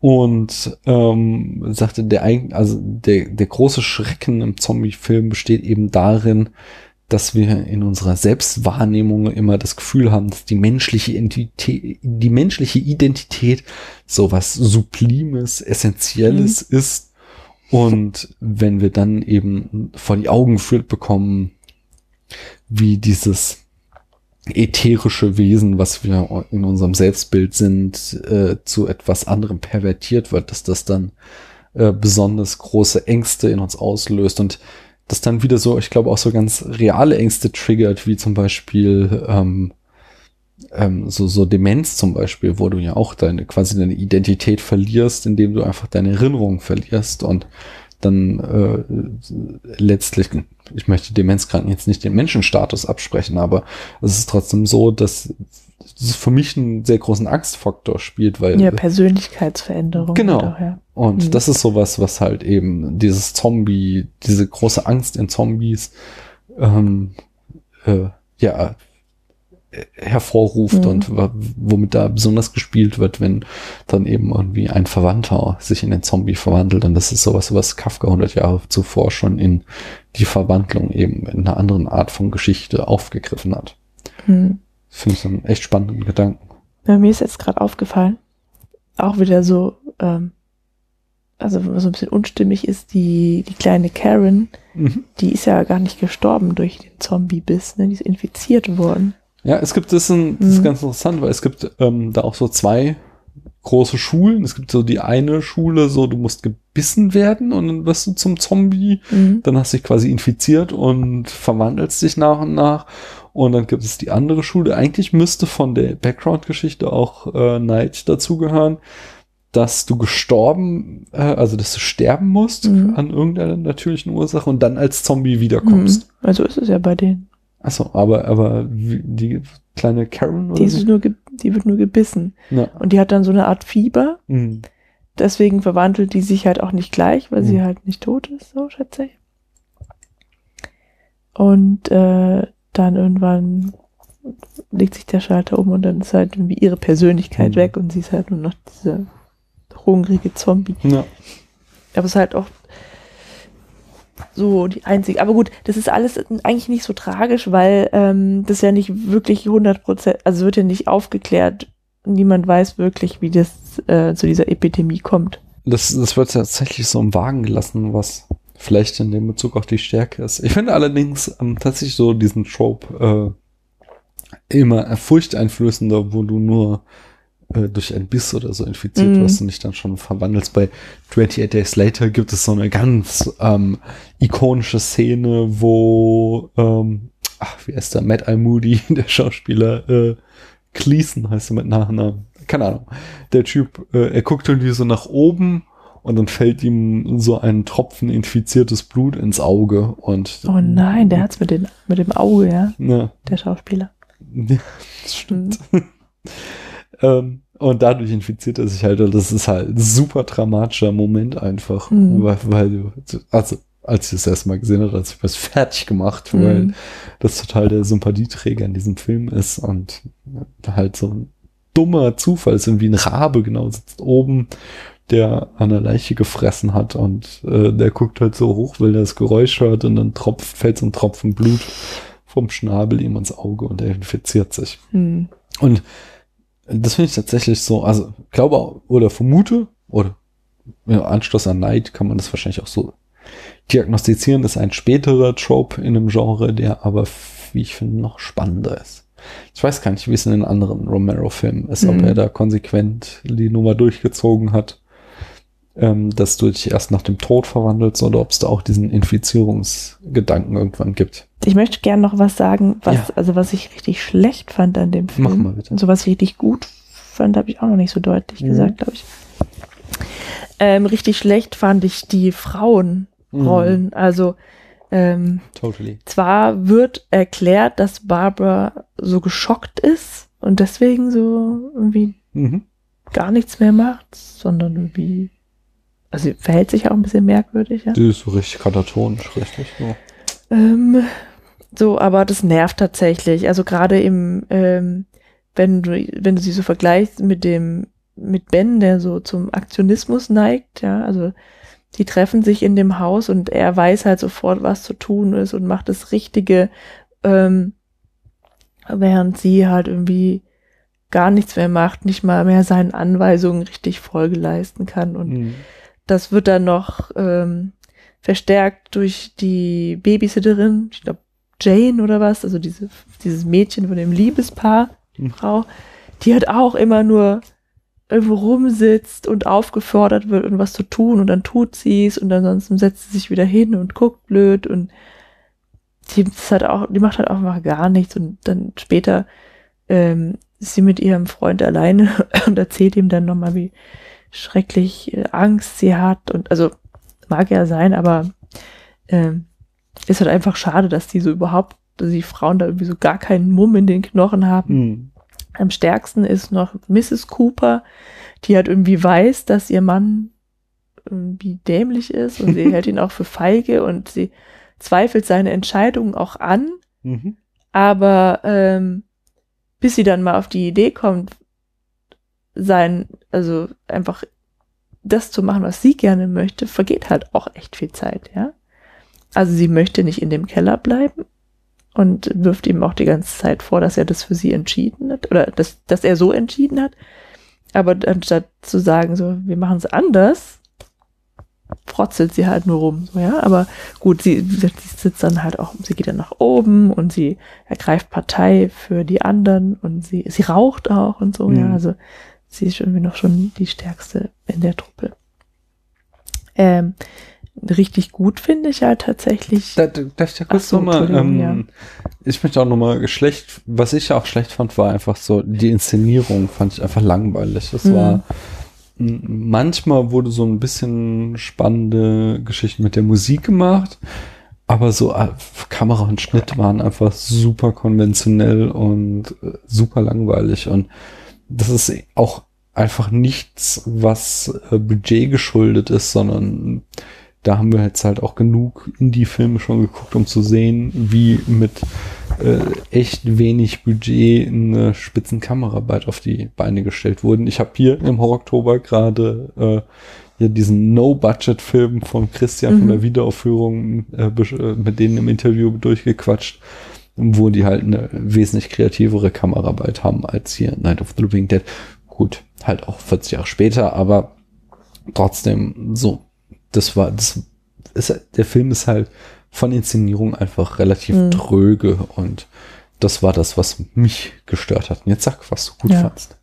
Und ähm, sagte, der, also der, der große Schrecken im Zombie-Film besteht eben darin, dass wir in unserer Selbstwahrnehmung immer das Gefühl haben, dass die menschliche Identität, die menschliche Identität so was Sublimes, Essentielles ist. Und wenn wir dann eben vor die Augen geführt bekommen, wie dieses ätherische Wesen, was wir in unserem Selbstbild sind, äh, zu etwas anderem pervertiert wird, dass das dann äh, besonders große Ängste in uns auslöst und das dann wieder so, ich glaube auch so ganz reale Ängste triggert, wie zum Beispiel ähm, ähm, so, so Demenz zum Beispiel, wo du ja auch deine quasi deine Identität verlierst, indem du einfach deine Erinnerungen verlierst und dann äh, letztlich, ich möchte Demenzkranken jetzt nicht den Menschenstatus absprechen, aber es ist trotzdem so, dass es für mich einen sehr großen Angstfaktor spielt, weil Ja, Persönlichkeitsveränderung. Genau. Auch, ja. und Mhm. das ist sowas, was halt eben dieses Zombie, diese große Angst in Zombies, ähm, äh, ja, hervorruft Mhm. und womit da besonders gespielt wird, wenn dann eben irgendwie ein Verwandter sich in den Zombie verwandelt. Und das ist sowas, was Kafka 100 Jahre zuvor schon in die Verwandlung eben in einer anderen Art von Geschichte aufgegriffen hat. Mhm. Finde ich einen echt spannenden Gedanken. Ja, mir ist jetzt gerade aufgefallen, auch wieder so, ähm, also so ein bisschen unstimmig ist, die, die kleine Karen, Mhm. die ist ja gar nicht gestorben durch den Zombie-Biss, ne? Die ist infiziert worden. Ja, es gibt, das, ist ein, das ist Mhm. ganz interessant, weil es gibt ähm, da auch so zwei große Schulen. Es gibt so die eine Schule, so du musst gebissen werden und dann wirst du zum Zombie. Mhm. Dann hast du dich quasi infiziert und verwandelst dich nach und nach. Und dann gibt es die andere Schule. Eigentlich müsste von der Background-Geschichte auch äh, Night dazugehören, dass du gestorben, äh, also dass du sterben musst Mhm. an irgendeiner natürlichen Ursache und dann als Zombie wiederkommst. Mhm. Also ist es ja bei denen. Achso, aber, aber die kleine Karen oder Die, so? ist nur ge- die wird nur gebissen. Ja. Und die hat dann so eine Art Fieber. Mhm. Deswegen verwandelt die sich halt auch nicht gleich, weil sie Mhm. halt nicht tot ist, so schätze ich. Und äh, dann irgendwann legt sich der Schalter um und dann ist halt irgendwie ihre Persönlichkeit Mhm. weg und sie ist halt nur noch dieser hungrige Zombie. Ja. Aber es ist halt auch so die einzige. Aber gut, das ist alles eigentlich nicht so tragisch, weil ähm, das ja nicht wirklich 100 Prozent, also wird ja nicht aufgeklärt. Niemand weiß wirklich, wie das äh, zu dieser Epidemie kommt. Das, das wird tatsächlich so im Wagen gelassen, was vielleicht in dem Bezug auch die Stärke ist. Ich finde allerdings ähm, tatsächlich so diesen Trope äh, immer furchteinflößender, wo du nur äh, durch ein Biss oder so infiziert Mhm. wirst und dich dann schon verwandelst. Bei 28 Days Later gibt es so eine ganz ähm, ikonische Szene, wo ähm, ach, wie heißt der? Matt Eye Moody, der Schauspieler, äh, Cleason heißt er mit Nachnamen. Keine Ahnung. Der Typ, äh, er guckt irgendwie so nach oben und dann fällt ihm so ein Tropfen infiziertes Blut ins Auge und Oh nein, der hat's mit, den, mit dem Auge, ja, ja, der Schauspieler. ja, das stimmt. ähm, und dadurch infiziert er sich halt. Und das ist halt ein super dramatischer Moment einfach. Mhm. Weil, weil du, also, als ich das erstmal gesehen habe, hat sich was fertig gemacht, weil Mhm. das total der Sympathieträger in diesem Film ist und halt so ein dummer Zufall ist, irgendwie ein Rabe genau sitzt oben, der an der Leiche gefressen hat und äh, der guckt halt so hoch, weil er das Geräusch hört und dann tropft, fällt so ein Tropfen Blut vom Schnabel ihm ins Auge und er infiziert sich. Hm. Und das finde ich tatsächlich so, also glaube oder vermute, oder ja, Anschluss an Neid kann man das wahrscheinlich auch so diagnostizieren, das ist ein späterer Trope in einem Genre, der aber, wie ich finde, noch spannender ist. Ich weiß gar nicht, wie es in den anderen Romero-Filmen ist, ob Mhm. er da konsequent die Nummer durchgezogen hat, ähm, dass du dich erst nach dem Tod verwandelst oder ob es da auch diesen Infizierungsgedanken irgendwann gibt. Ich möchte gerne noch was sagen, was, Ja. also was ich richtig schlecht fand an dem Film. Mach mal bitte. Und so was ich richtig gut fand, habe ich auch noch nicht so deutlich Mhm. gesagt, glaube ich. Ähm, richtig schlecht fand ich die Frauenrollen. Mhm. Also ähm, Totally. zwar wird erklärt, dass Barbara so geschockt ist und deswegen so irgendwie Mhm. gar nichts mehr macht, sondern irgendwie, also sie verhält sich auch ein bisschen merkwürdig, ja. Die ist so richtig katatonisch, richtig. So. Ähm, so, aber das nervt tatsächlich. Also gerade im, ähm, wenn du, wenn du sie so vergleichst mit dem, mit Ben, der so zum Aktionismus neigt, ja, also die treffen sich in dem Haus und er weiß halt sofort, was zu tun ist und macht das Richtige, ähm, während sie halt irgendwie gar nichts mehr macht, nicht mal mehr seinen Anweisungen richtig Folge leisten kann und Mhm. das wird dann noch ähm, verstärkt durch die Babysitterin, ich glaube Jane oder was, also diese, dieses Mädchen von dem Liebespaar, die Mhm. Frau, die halt auch immer nur irgendwo rumsitzt und aufgefordert wird, irgendwas zu tun und dann tut sie es und ansonsten setzt sie sich wieder hin und guckt blöd und die, ist halt auch, die macht halt auch einfach gar nichts und dann später ähm, ist sie mit ihrem Freund alleine und erzählt ihm dann nochmal, wie schrecklich äh, Angst sie hat und also mag ja sein, aber ähm, ist halt einfach schade, dass die so überhaupt, dass die Frauen da irgendwie so gar keinen Mumm in den Knochen haben. Mhm. Am stärksten ist noch Mrs. Cooper, die halt irgendwie weiß, dass ihr Mann irgendwie dämlich ist und sie hält ihn auch für feige und sie zweifelt seine Entscheidungen auch an, Mhm. aber ähm, bis sie dann mal auf die Idee kommt, sein, also einfach das zu machen, was sie gerne möchte, vergeht halt auch echt viel Zeit, ja. Also sie möchte nicht in dem Keller bleiben und wirft ihm auch die ganze Zeit vor, dass er das für sie entschieden hat oder dass, dass er so entschieden hat. Aber anstatt zu sagen, so, wir machen es anders, frotzelt sie halt nur rum, so, ja. Aber gut, sie, sie sitzt dann halt auch, sie geht dann nach oben und sie ergreift Partei für die anderen und sie, sie raucht auch und so, ja. Mhm. Also sie ist irgendwie noch schon die stärkste in der Truppe. Ähm, richtig gut finde ich halt tatsächlich. Da, da, darf ich ja kurz so, nochmal, ähm, ich möchte auch nochmal schlecht, was ich auch schlecht fand, war einfach so, die Inszenierung fand ich einfach langweilig. Das Mhm. war, manchmal wurde so ein bisschen spannende Geschichten mit der Musik gemacht, aber so äh, Kamera und Schnitt waren einfach super konventionell und äh, super langweilig und das ist auch einfach nichts, was äh, Budget geschuldet ist, sondern da haben wir jetzt halt auch genug Indie-Filme schon geguckt, um zu sehen, wie mit äh, echt wenig Budget eine Spitzenkameraarbeit auf die Beine gestellt wurden. Ich habe hier im Horror-Oktober gerade äh, hier diesen No-Budget-Film von Christian von Mhm. der Wiederaufführung äh, äh, mit denen im Interview durchgequatscht, wo die halt eine wesentlich kreativere Kameraarbeit haben als hier Night of the Living Dead. Gut, halt auch 40 Jahre später, aber trotzdem so das war, das ist, der Film ist halt von Inszenierung einfach relativ Mhm. tröge und das war das, was mich gestört hat. Und jetzt sag, was du gut Ja. fandst.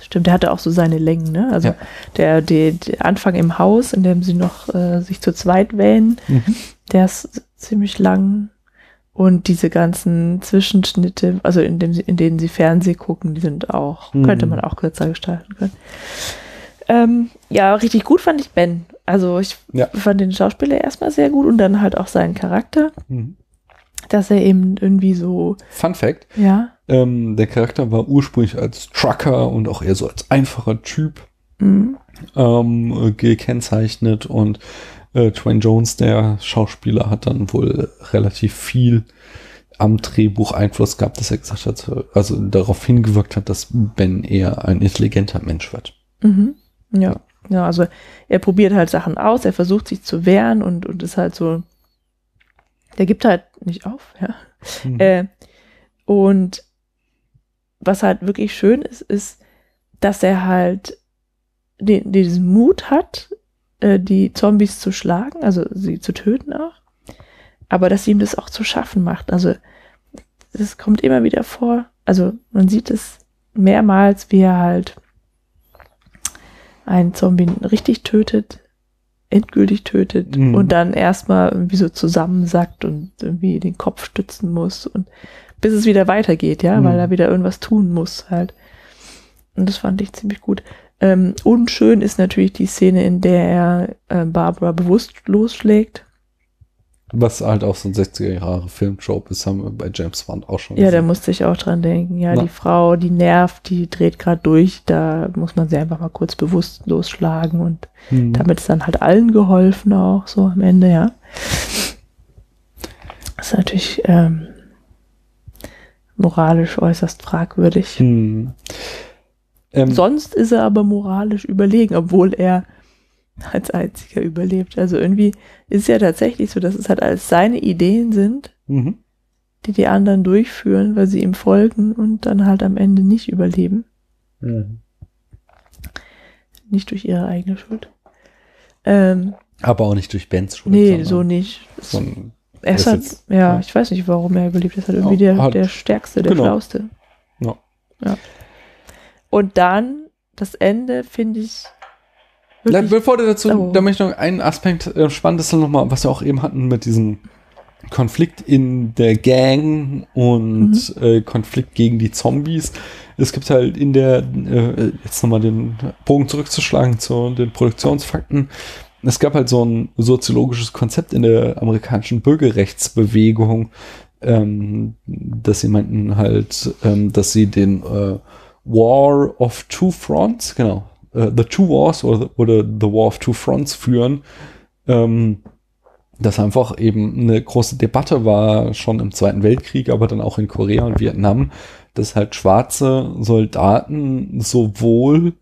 Stimmt, der hatte auch so seine Längen, ne? Also Ja. der, der, der Anfang im Haus, in dem sie noch äh, sich zu zweit wählen, Mhm. der ist ziemlich lang. Und diese ganzen Zwischenschnitte, also in, dem sie, in denen sie Fernseh gucken, die sind auch, Mhm. könnte man auch kürzer gestalten können. Ähm, ja, richtig gut fand ich Ben. Also ich Ja. fand den Schauspieler erstmal sehr gut und dann halt auch seinen Charakter, Mhm. dass er eben irgendwie so, Fun Fact, ja, ähm, der Charakter war ursprünglich als Trucker und auch eher so als einfacher Typ mh, ähm, äh, gekennzeichnet und äh, Twain Jones, der Schauspieler, hat dann wohl relativ viel am Drehbuch Einfluss gehabt, dass er gesagt hat, also darauf hingewirkt hat, dass Ben eher ein intelligenter Mensch wird. mhm, ja. Ja, also er probiert halt Sachen aus, er versucht sich zu wehren und, und ist halt so, der gibt halt nicht auf, ja. Mhm. Äh, und was halt wirklich schön ist, ist, dass er halt den, diesen Mut hat, äh, die Zombies zu schlagen, also sie zu töten auch, aber dass ihm das auch zu schaffen macht. Also das kommt immer wieder vor. Also man sieht es mehrmals, wie er halt einen Zombie richtig tötet, endgültig tötet Mhm. und dann erstmal irgendwie so zusammensackt und irgendwie den Kopf stützen muss und bis es wieder weitergeht, ja, Mhm. weil er wieder irgendwas tun muss halt. Und das fand ich ziemlich gut. Ähm, unschön ist natürlich die Szene, in der er äh, Barbara bewusst losschlägt. Was halt auch so ein 60er Jahre Filmtrope ist, haben wir bei James Bond auch schon Ja, da gesehen. musste ich auch dran denken. Ja, Na. die Frau, die nervt, die dreht gerade durch. Da muss man sie einfach mal kurz bewusst losschlagen und Mhm. damit ist dann halt allen geholfen auch so am Ende, ja. Das ist natürlich ähm, moralisch äußerst fragwürdig. Mhm. Ähm, Sonst ist er aber moralisch überlegen, obwohl er als einziger überlebt. Also irgendwie ist es ja tatsächlich so, dass es halt alles seine Ideen sind, mhm. die die anderen durchführen, weil sie ihm folgen und dann halt am Ende nicht überleben. Mhm. Nicht durch ihre eigene Schuld. Ähm, Aber auch nicht durch Bens Schuld. nee, so nicht. Ein, Er ist halt, jetzt- ja, ja. ich weiß nicht, warum er überlebt ist. Halt irgendwie Ja, der, halt- der Stärkste, der genau. Schlauste. Ja. ja. Und dann, das Ende finde ich. Wirklich- Bevor du dazu, Oh. da möchte ich noch einen Aspekt äh, Spannendes nochmal, was wir auch eben hatten mit diesem Konflikt in der Gang und äh, Konflikt gegen die Zombies. Es gibt halt in der, äh, jetzt nochmal den Bogen zurückzuschlagen zu den Produktionsfakten. Es gab halt so ein soziologisches Konzept in der amerikanischen Bürgerrechtsbewegung, ähm, dass sie meinten halt, ähm, dass sie den äh, War of Two Fronts, genau, äh, The Two Wars oder, oder The War of Two Fronts führen. Ähm, das einfach eben eine große Debatte war, schon im Zweiten Weltkrieg, aber dann auch in Korea und Vietnam, dass halt schwarze Soldaten sowohl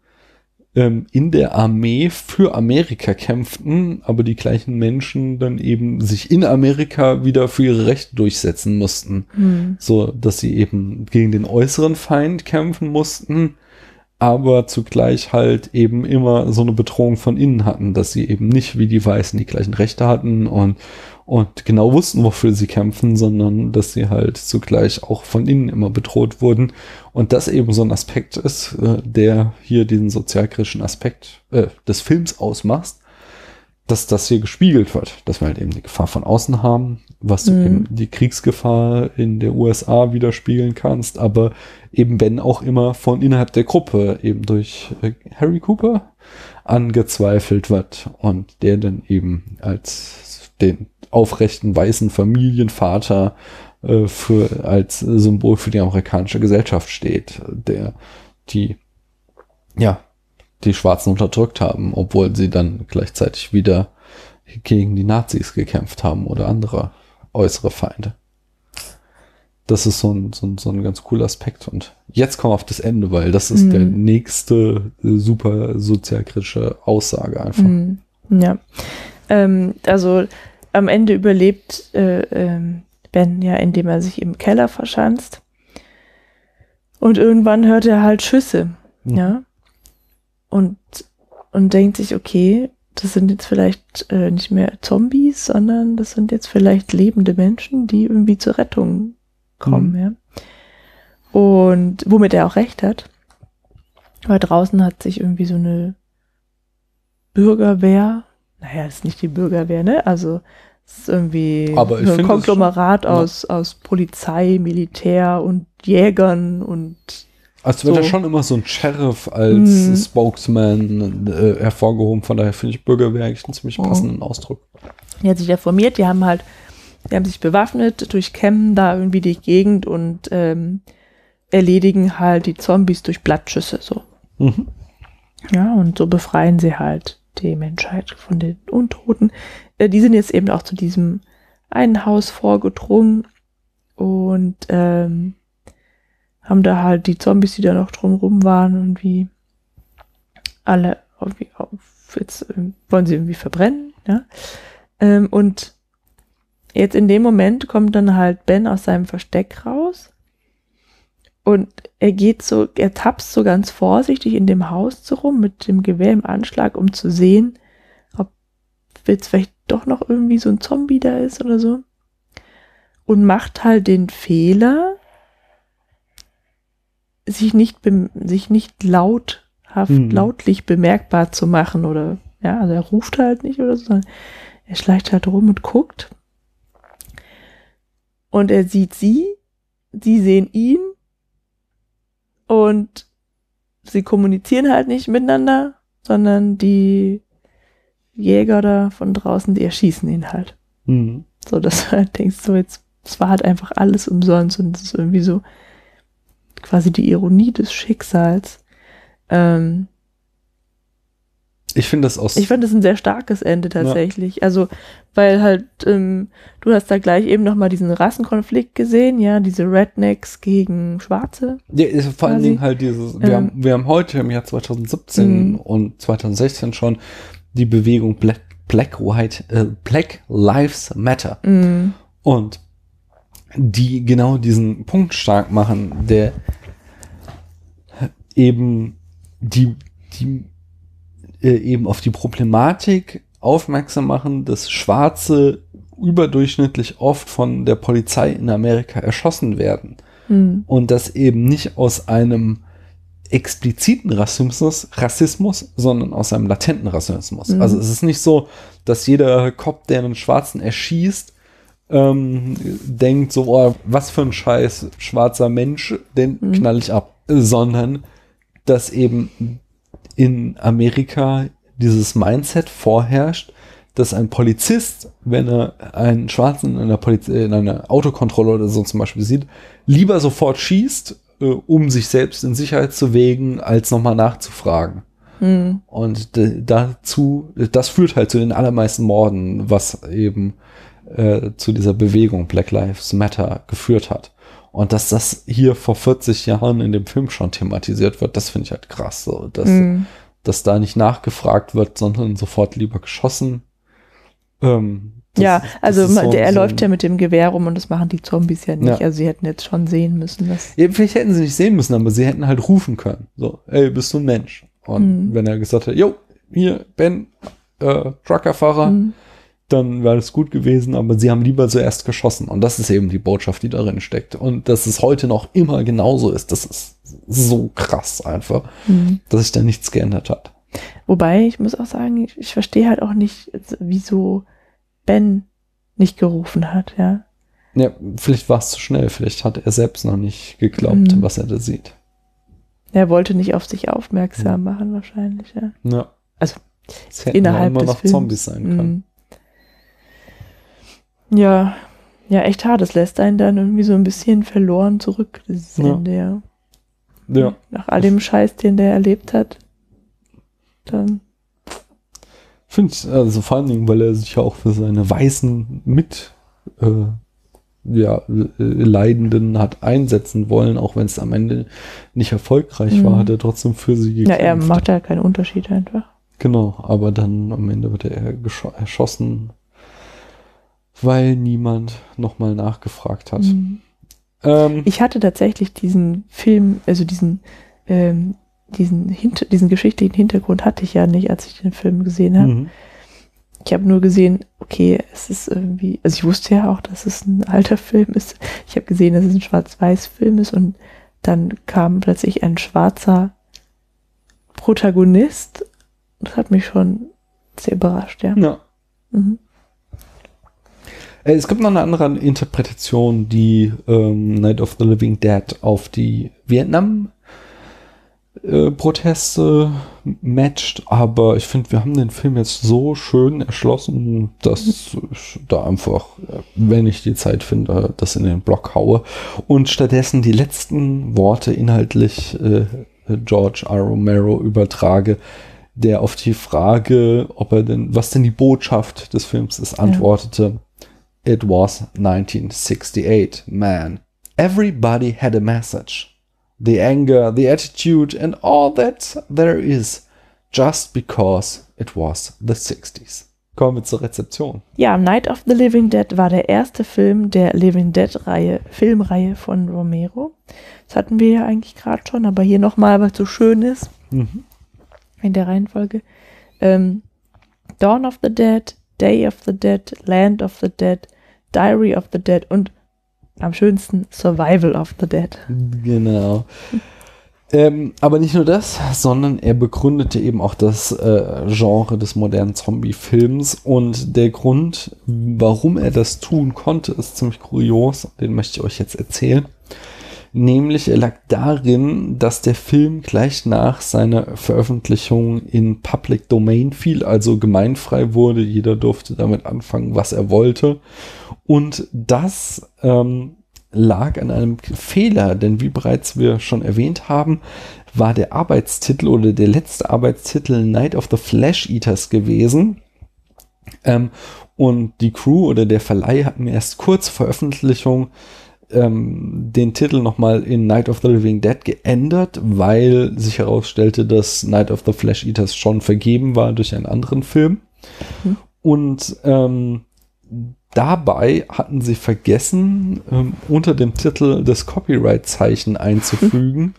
ähm, in der Armee für Amerika kämpften, aber die gleichen Menschen dann eben sich in Amerika wieder für ihre Rechte durchsetzen mussten Hm. so dass sie eben gegen den äußeren Feind kämpfen mussten, aber zugleich halt eben immer so eine Bedrohung von innen hatten, dass sie eben nicht wie die Weißen die gleichen Rechte hatten und, und genau wussten, wofür sie kämpfen, sondern dass sie halt zugleich auch von innen immer bedroht wurden. Und das eben so ein Aspekt ist, äh, der hier diesen sozialkritischen Aspekt äh, des Films ausmacht dass das hier gespiegelt wird, dass wir halt eben die Gefahr von außen haben, was du Mhm. eben die Kriegsgefahr in der USA widerspiegeln kannst, aber eben wenn auch immer von innerhalb der Gruppe eben durch äh, Harry Cooper angezweifelt wird und der dann eben als den aufrechten weißen Familienvater äh, für als Symbol für die amerikanische Gesellschaft steht, der die ja die Schwarzen unterdrückt haben, obwohl sie dann gleichzeitig wieder gegen die Nazis gekämpft haben oder andere äußere Feinde. Das ist so ein, so ein, so ein ganz cooler Aspekt. Und jetzt kommen wir auf das Ende, weil das ist Mhm. der nächste äh, super sozialkritische Aussage einfach. Hm. Ja. Ähm, also am Ende überlebt äh, ähm, Ben ja, indem er sich im Keller verschanzt. Und irgendwann hört er halt Schüsse. Mhm. Ja. Und, und denkt sich, okay, das sind jetzt vielleicht äh, nicht mehr Zombies, sondern das sind jetzt vielleicht lebende Menschen, die irgendwie zur Rettung kommen, Mhm. ja. Und womit er auch recht hat. Weil draußen hat sich irgendwie so eine Bürgerwehr, naja, ist nicht die Bürgerwehr, ne? Also es ist irgendwie Aber so ein Konglomerat schon- ja. aus, aus Polizei, Militär und Jägern und Also wird So. ja schon immer so ein Sheriff als Mhm. Spokesman äh, hervorgehoben. Von daher finde ich Bürgerwehr eigentlich einen ziemlich passenden Ausdruck. Die hat sich da formiert, die haben halt, die haben sich bewaffnet, durchkämmen da irgendwie die Gegend und ähm, erledigen halt die Zombies durch Blattschüsse so. Mhm. Ja, und so befreien sie halt die Menschheit von den Untoten. Äh, die sind jetzt eben auch zu diesem einen Haus vorgedrungen und ähm, haben da halt die Zombies, die da noch drumrum waren, irgendwie alle irgendwie auf, jetzt ähm, wollen sie irgendwie verbrennen, ja. Ähm, und jetzt in dem Moment kommt dann halt Ben aus seinem Versteck raus und er geht so, er tapst so ganz vorsichtig in dem Haus so rum mit dem Gewehr im Anschlag, um zu sehen, ob jetzt vielleicht doch noch irgendwie so ein Zombie da ist oder so. Und macht halt den Fehler, sich nicht, sich nicht lauthaft, Mhm. lautlich bemerkbar zu machen oder, ja, also er ruft halt nicht oder so, sondern er schleicht halt rum und guckt. Und er sieht sie, sie sehen ihn und sie kommunizieren halt nicht miteinander, sondern die Jäger da von draußen, die erschießen ihn halt. Mhm. So, dass du halt denkst, so jetzt, es war halt einfach alles umsonst und es ist irgendwie so quasi die Ironie des Schicksals. Ähm, Ich finde das aus. ich fand das ein sehr starkes Ende tatsächlich. Also, weil halt, ähm, du hast da gleich eben nochmal diesen Rassenkonflikt gesehen, ja, diese Rednecks gegen Schwarze. Ja, vor allen quasi. Dingen halt dieses, wir, Ähm. haben, wir haben heute im Jahr 2017 Mhm. und 2016 schon die Bewegung Black, Black, White, äh, Black Lives Matter. Mm, Und die genau diesen Punkt stark machen, der eben die, die äh, eben auf die Problematik aufmerksam machen, dass Schwarze überdurchschnittlich oft von der Polizei in Amerika erschossen werden mm, und das eben nicht aus einem expliziten Rassismus, Rassismus, sondern aus einem latenten Rassismus. Mhm. Also es ist nicht so, dass jeder Cop, der einen Schwarzen erschießt, ähm, denkt so, oh, was für ein scheiß schwarzer Mensch, den Mhm. knall ich ab. Sondern, dass eben in Amerika dieses Mindset vorherrscht, dass ein Polizist, wenn er einen Schwarzen in einer, Poliz in einer Autokontrolle oder so zum Beispiel sieht, lieber sofort schießt, äh, um sich selbst in Sicherheit zu wägen, als nochmal nachzufragen. mm, Und dazu, das führt halt zu den allermeisten Morden, was eben äh, zu dieser Bewegung Black Lives Matter geführt hat. Und dass das hier vor 40 Jahren in dem Film schon thematisiert wird, das finde ich halt krass. So, dass, mm. dass da nicht nachgefragt wird, sondern sofort lieber geschossen. Ähm, das- ja, also so- der, er so läuft ja mit dem Gewehr rum und das machen die Zombies ja nicht. Ja. Also sie hätten jetzt schon sehen müssen, dass. Ja, vielleicht hätten sie nicht sehen müssen, aber sie hätten halt rufen können. So, ey, bist du ein Mensch? Und Mhm. wenn er gesagt hätte, jo, hier, Ben, äh, Truckerfahrer, Mm, dann wäre es gut gewesen, aber sie haben lieber zuerst geschossen. Und das ist eben die Botschaft, die darin steckt. Und dass es heute noch immer genauso ist, das ist so krass einfach, mm. dass sich da nichts geändert hat. Wobei, ich muss auch sagen, ich, ich verstehe halt auch nicht, wieso Ben nicht gerufen hat, ja. Ja, vielleicht war es zu schnell, vielleicht hat er selbst noch nicht geglaubt, Mhm. was er da sieht. Er wollte nicht auf sich aufmerksam machen, wahrscheinlich, ja. Ja. Also, es hätten Innerhalb immer des noch Films. Zombies sein können. Ja, ja, echt hart. Das lässt einen dann irgendwie so ein bisschen verloren zurück, dieses Ja. Ende, ja. Ja. Nach all dem Scheiß, den der erlebt hat. Dann, Finde ich, also vor allen Dingen, weil er sich ja auch für seine weißen mit äh, ja, äh, Leidenden hat einsetzen wollen, auch wenn es am Ende nicht erfolgreich Mhm. war, hat er trotzdem für sie ja, gekämpft. er macht ja keinen Unterschied einfach. Genau, aber dann am Ende wird er erschossen, weil niemand nochmal nachgefragt hat. Mhm. Ähm, Ich hatte tatsächlich diesen Film, also diesen, ähm, diesen, Hinter diesen geschichtlichen Hintergrund hatte ich ja nicht, als ich den Film gesehen habe. mhm. Ich habe nur gesehen, okay, es ist irgendwie, also ich wusste ja auch, dass es ein alter Film ist. Ich habe gesehen, dass es ein Schwarz-Weiß-Film ist und dann kam plötzlich ein schwarzer Protagonist. Das hat mich schon sehr überrascht, ja. ja. Mhm. Äh, Es gibt noch eine andere Interpretation, die ähm, Night of the Living Dead auf die Vietnam-Proteste matcht, aber ich finde, wir haben den Film jetzt so schön erschlossen, dass ich da einfach, äh, wenn ich die Zeit finde, das in den Block haue. Und stattdessen die letzten Worte inhaltlich äh, George R. Romero übertrage, der auf die Frage, ob er denn, was denn die Botschaft des Films ist, antwortete, It was 1968, man. Everybody had a message. The anger, the attitude, and all that there is just because it was the 60s. Kommen wir zur Rezeption. Ja, Night of the Living Dead war der erste Film der Living Dead-Reihe, Filmreihe von Romero. Das hatten wir ja eigentlich gerade schon, aber hier nochmal, weil es so schön ist Mhm. in der Reihenfolge. Ähm, Dawn of the Dead, Day of the Dead, Land of the Dead, Diary of the Dead und am schönsten Survival of the Dead. Genau. Ähm, aber nicht nur das, sondern er begründete eben auch das äh, Genre des modernen Zombie-Films. Und der Grund, warum er das tun konnte, ist ziemlich kurios. Den möchte ich euch jetzt erzählen. Nämlich, er lag darin, dass der Film gleich nach seiner Veröffentlichung in Public Domain fiel, also gemeinfrei wurde. Jeder durfte damit anfangen, was er wollte. Und das ähm, lag an einem Fehler, denn wie bereits wir schon erwähnt haben, war der Arbeitstitel oder der letzte Arbeitstitel Night of the Flesh Eaters gewesen. Ähm, und die Crew oder der Verleih hat mir erst kurz Veröffentlichung ähm, den Titel nochmal in Night of the Living Dead geändert, weil sich herausstellte, dass Night of the Flesh Eaters schon vergeben war durch einen anderen Film. Mhm. Und ähm, dabei hatten sie vergessen, ähm, unter dem Titel das Copyright-Zeichen einzufügen.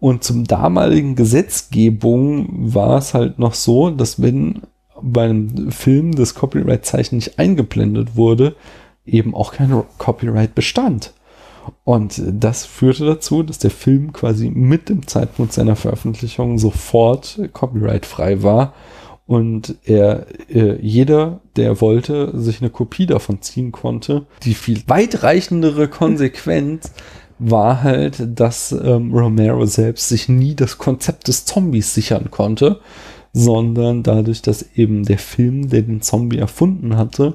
Und zum damaligen Gesetzgebung war es halt noch so, dass wenn bei einem Film das Copyright-Zeichen nicht eingeblendet wurde, eben auch kein Copyright bestand. Und das führte dazu, dass der Film quasi mit dem Zeitpunkt seiner Veröffentlichung sofort copyrightfrei war und er äh, jeder, der wollte, sich eine Kopie davon ziehen konnte. Die viel weitreichendere Konsequenz war halt, dass ähm, Romero selbst sich nie das Konzept des Zombies sichern konnte, sondern dadurch, dass eben der Film, der den Zombie erfunden hatte,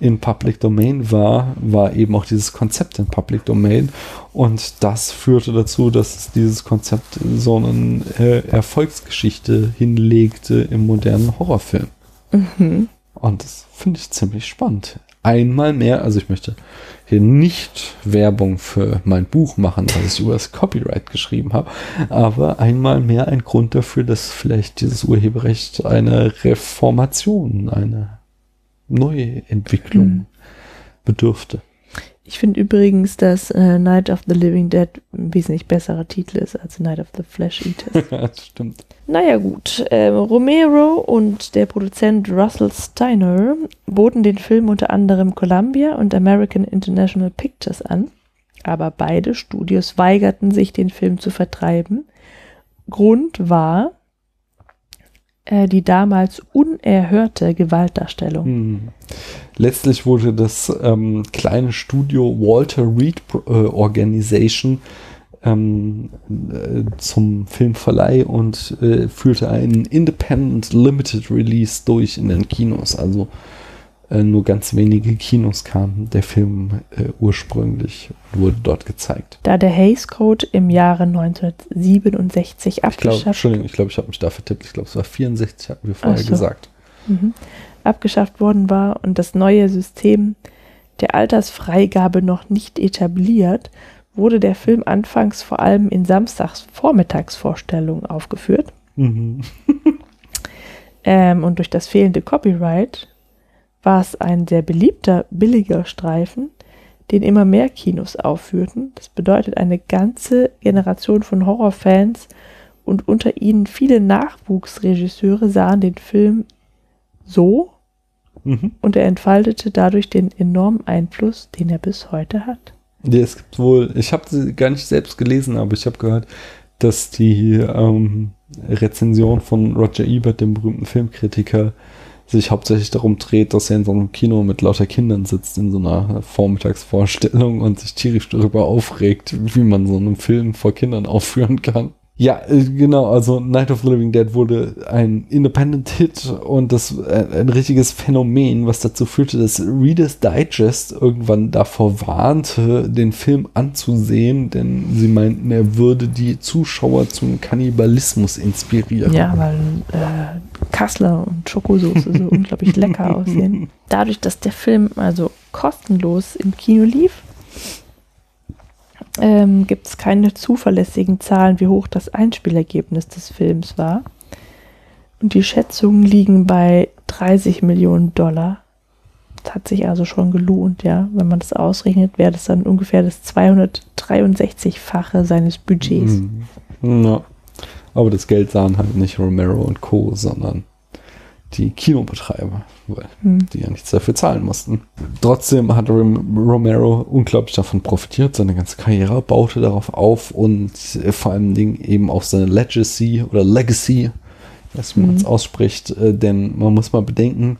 in Public Domain war, war eben auch dieses Konzept in Public Domain. Und das führte dazu, dass dieses Konzept so eine äh, Erfolgsgeschichte hinlegte im modernen Horrorfilm. Mhm. Und das finde ich ziemlich spannend. Einmal mehr, also ich möchte hier nicht Werbung für mein Buch machen, was ich über das Copyright geschrieben habe, aber einmal mehr ein Grund dafür, dass vielleicht dieses Urheberrecht eine Reformation, eine neue Entwicklung Mhm. bedürfte. Ich finde übrigens, dass äh, Night of the Living Dead ein wesentlich besserer Titel ist als Night of the Flesh Eaters. das stimmt. Naja gut, ähm, Romero und der Produzent Russell Steiner boten den Film unter anderem Columbia und American International Pictures an, aber beide Studios weigerten sich, den Film zu vertreiben. Grund war äh, die damals unerhörte Gewaltdarstellung. Hm. Letztlich wurde das ähm, kleine Studio Walter Reed äh, Organization ähm, äh, zum Filmverleih und äh, führte einen Independent Limited Release durch in den Kinos. Also äh, nur ganz wenige Kinos kam der Film äh, ursprünglich und wurde dort gezeigt. Da der Hays Code im Jahre 1967 Ich glaube, abgeschafft Entschuldigung, ich glaube, ich habe mich da vertippt. Ich glaube, es war 64, hatten wir vorher so. gesagt. mhm, abgeschafft worden war und das neue System der Altersfreigabe noch nicht etabliert, wurde der Film anfangs vor allem in Samstagsvormittagsvorstellungen aufgeführt. Mhm. Ähm, und durch das fehlende Copyright war es ein sehr beliebter, billiger Streifen, den immer mehr Kinos aufführten. Das bedeutet, eine ganze Generation von Horrorfans und unter ihnen viele Nachwuchsregisseure sahen den Film so Mhm. und er entfaltete dadurch den enormen Einfluss, den er bis heute hat. Ja, es gibt wohl, ich habe sie gar nicht selbst gelesen, aber ich habe gehört, dass die ähm, Rezension von Roger Ebert, dem berühmten Filmkritiker, sich hauptsächlich darum dreht, dass er in so einem Kino mit lauter Kindern sitzt, in so einer Vormittagsvorstellung und sich tierisch darüber aufregt, wie man so einen Film vor Kindern aufführen kann. Ja, äh, genau, also Night of the Living Dead wurde ein Independent-Hit und das äh, ein richtiges Phänomen, was dazu führte, dass Reader's Digest irgendwann davor warnte, den Film anzusehen, denn sie meinten, er würde die Zuschauer zum Kannibalismus inspirieren. Ja, weil äh, Kassler und Schokosoße so unglaublich lecker aussehen. Dadurch, dass der Film also kostenlos im Kino lief, ähm, gibt es keine zuverlässigen Zahlen, wie hoch das Einspielergebnis des Films war. Und die Schätzungen liegen bei 30 Millionen Dollar. Das hat sich also schon gelohnt, ja. Wenn man das ausrechnet, wäre das dann ungefähr das 263-fache seines Budgets. Mhm. Ja. Aber das Geld sahen halt nicht Romero und Co., sondern die Kinobetreiber, weil Hm. die ja nichts dafür zahlen mussten. Trotzdem hat Rom Romero unglaublich davon profitiert. Seine ganze Karriere baute darauf auf und vor allen Dingen eben auch seine Legacy oder Legacy, was man es ausspricht. Äh, denn man muss mal bedenken,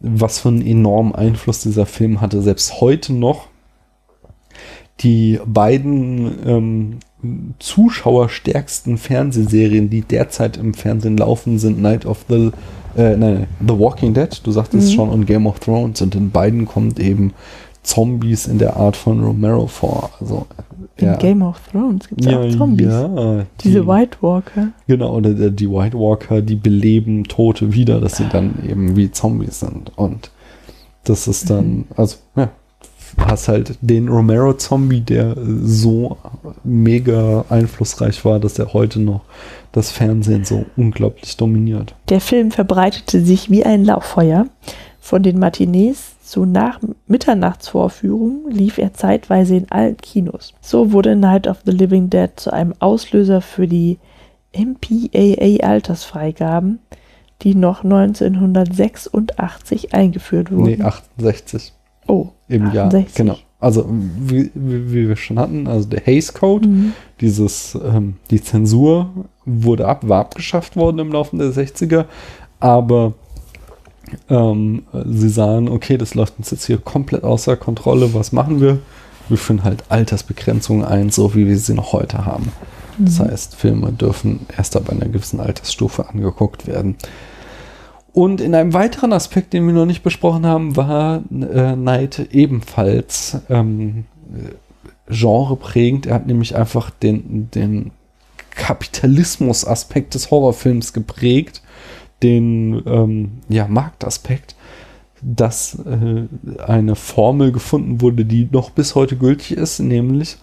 was für einen enormen Einfluss dieser Film hatte. Selbst heute noch die beiden ähm, zuschauerstärksten Fernsehserien, die derzeit im Fernsehen laufen, sind Night of the äh, nein, The Walking Dead, du sagtest Mhm. schon, und Game of Thrones. Und in beiden kommt eben Zombies in der Art von Romero vor. Also In ja. Game of Thrones gibt es ja, auch Zombies. Ja, Diese die- White Walker. Genau, oder der- die White Walker, die beleben Tote wieder, dass sie dann eben wie Zombies sind. Und das ist dann, also, ja, hast halt den Romero-Zombie, der so mega einflussreich war, dass er heute noch das Fernsehen so unglaublich dominiert. Der Film verbreitete sich wie ein Lauffeuer. Von den Matinees zu nach Mitternachtsvorführungen lief er zeitweise in allen Kinos. So wurde Night of the Living Dead zu einem Auslöser für die MPAA-Altersfreigaben, die noch 1986 eingeführt wurden. Nee, 68 oh, im Jahr. 68. Genau. Also, wie, wie, wir schon hatten, also der Hays Code, Mhm. dieses, ähm, die Zensur wurde ab, war abgeschafft worden im Laufe der 60er, aber ähm, sie sahen, okay, das läuft uns jetzt hier komplett außer Kontrolle, was machen wir? Wir führen halt Altersbegrenzungen ein, so wie wir sie noch heute haben. Das heißt, Filme dürfen erst ab einer gewissen Altersstufe angeguckt werden. Und in einem weiteren Aspekt, den wir noch nicht besprochen haben, war äh, Knight ebenfalls ähm, äh, genreprägend. Er hat nämlich einfach den, den Kapitalismus-Aspekt des Horrorfilms geprägt, den ähm, ja, Marktaspekt, dass äh, eine Formel gefunden wurde, die noch bis heute gültig ist, nämlich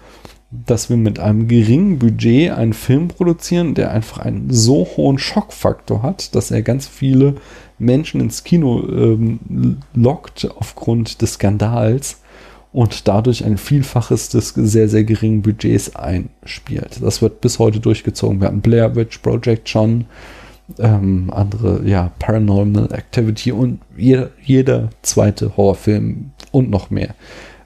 dass wir mit einem geringen Budget einen Film produzieren, der einfach einen so hohen Schockfaktor hat, dass er ganz viele Menschen ins Kino ähm, lockt aufgrund des Skandals und dadurch ein Vielfaches des sehr, sehr geringen Budgets einspielt. Das wird bis heute durchgezogen. Wir hatten Blair Witch Project schon, ähm, andere, ja, Paranormal Activity und jeder, jeder zweite Horrorfilm und noch mehr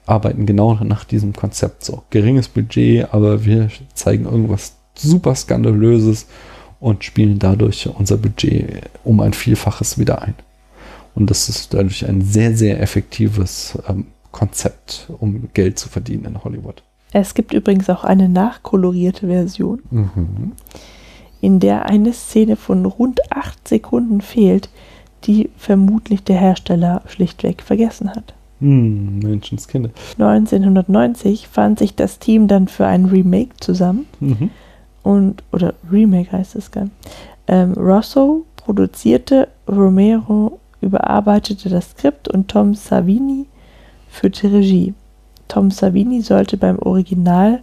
arbeiten genau nach diesem Konzept so. Geringes Budget, aber wir zeigen irgendwas super skandalöses und spielen dadurch unser Budget um ein Vielfaches wieder ein. Und das ist dadurch ein sehr, sehr effektives ähm, Konzept, um Geld zu verdienen in Hollywood. Es gibt übrigens auch eine nachkolorierte Version, Mhm. in der eine Szene von rund acht Sekunden fehlt, die vermutlich der Hersteller schlichtweg vergessen hat. Hm, Menschenskinder. 1990 fand sich das Team dann für ein Remake zusammen Mhm. und oder Remake heißt es gar. Ähm, Rosso produzierte, Romero überarbeitete das Skript und Tom Savini führte Regie. Tom Savini sollte beim Original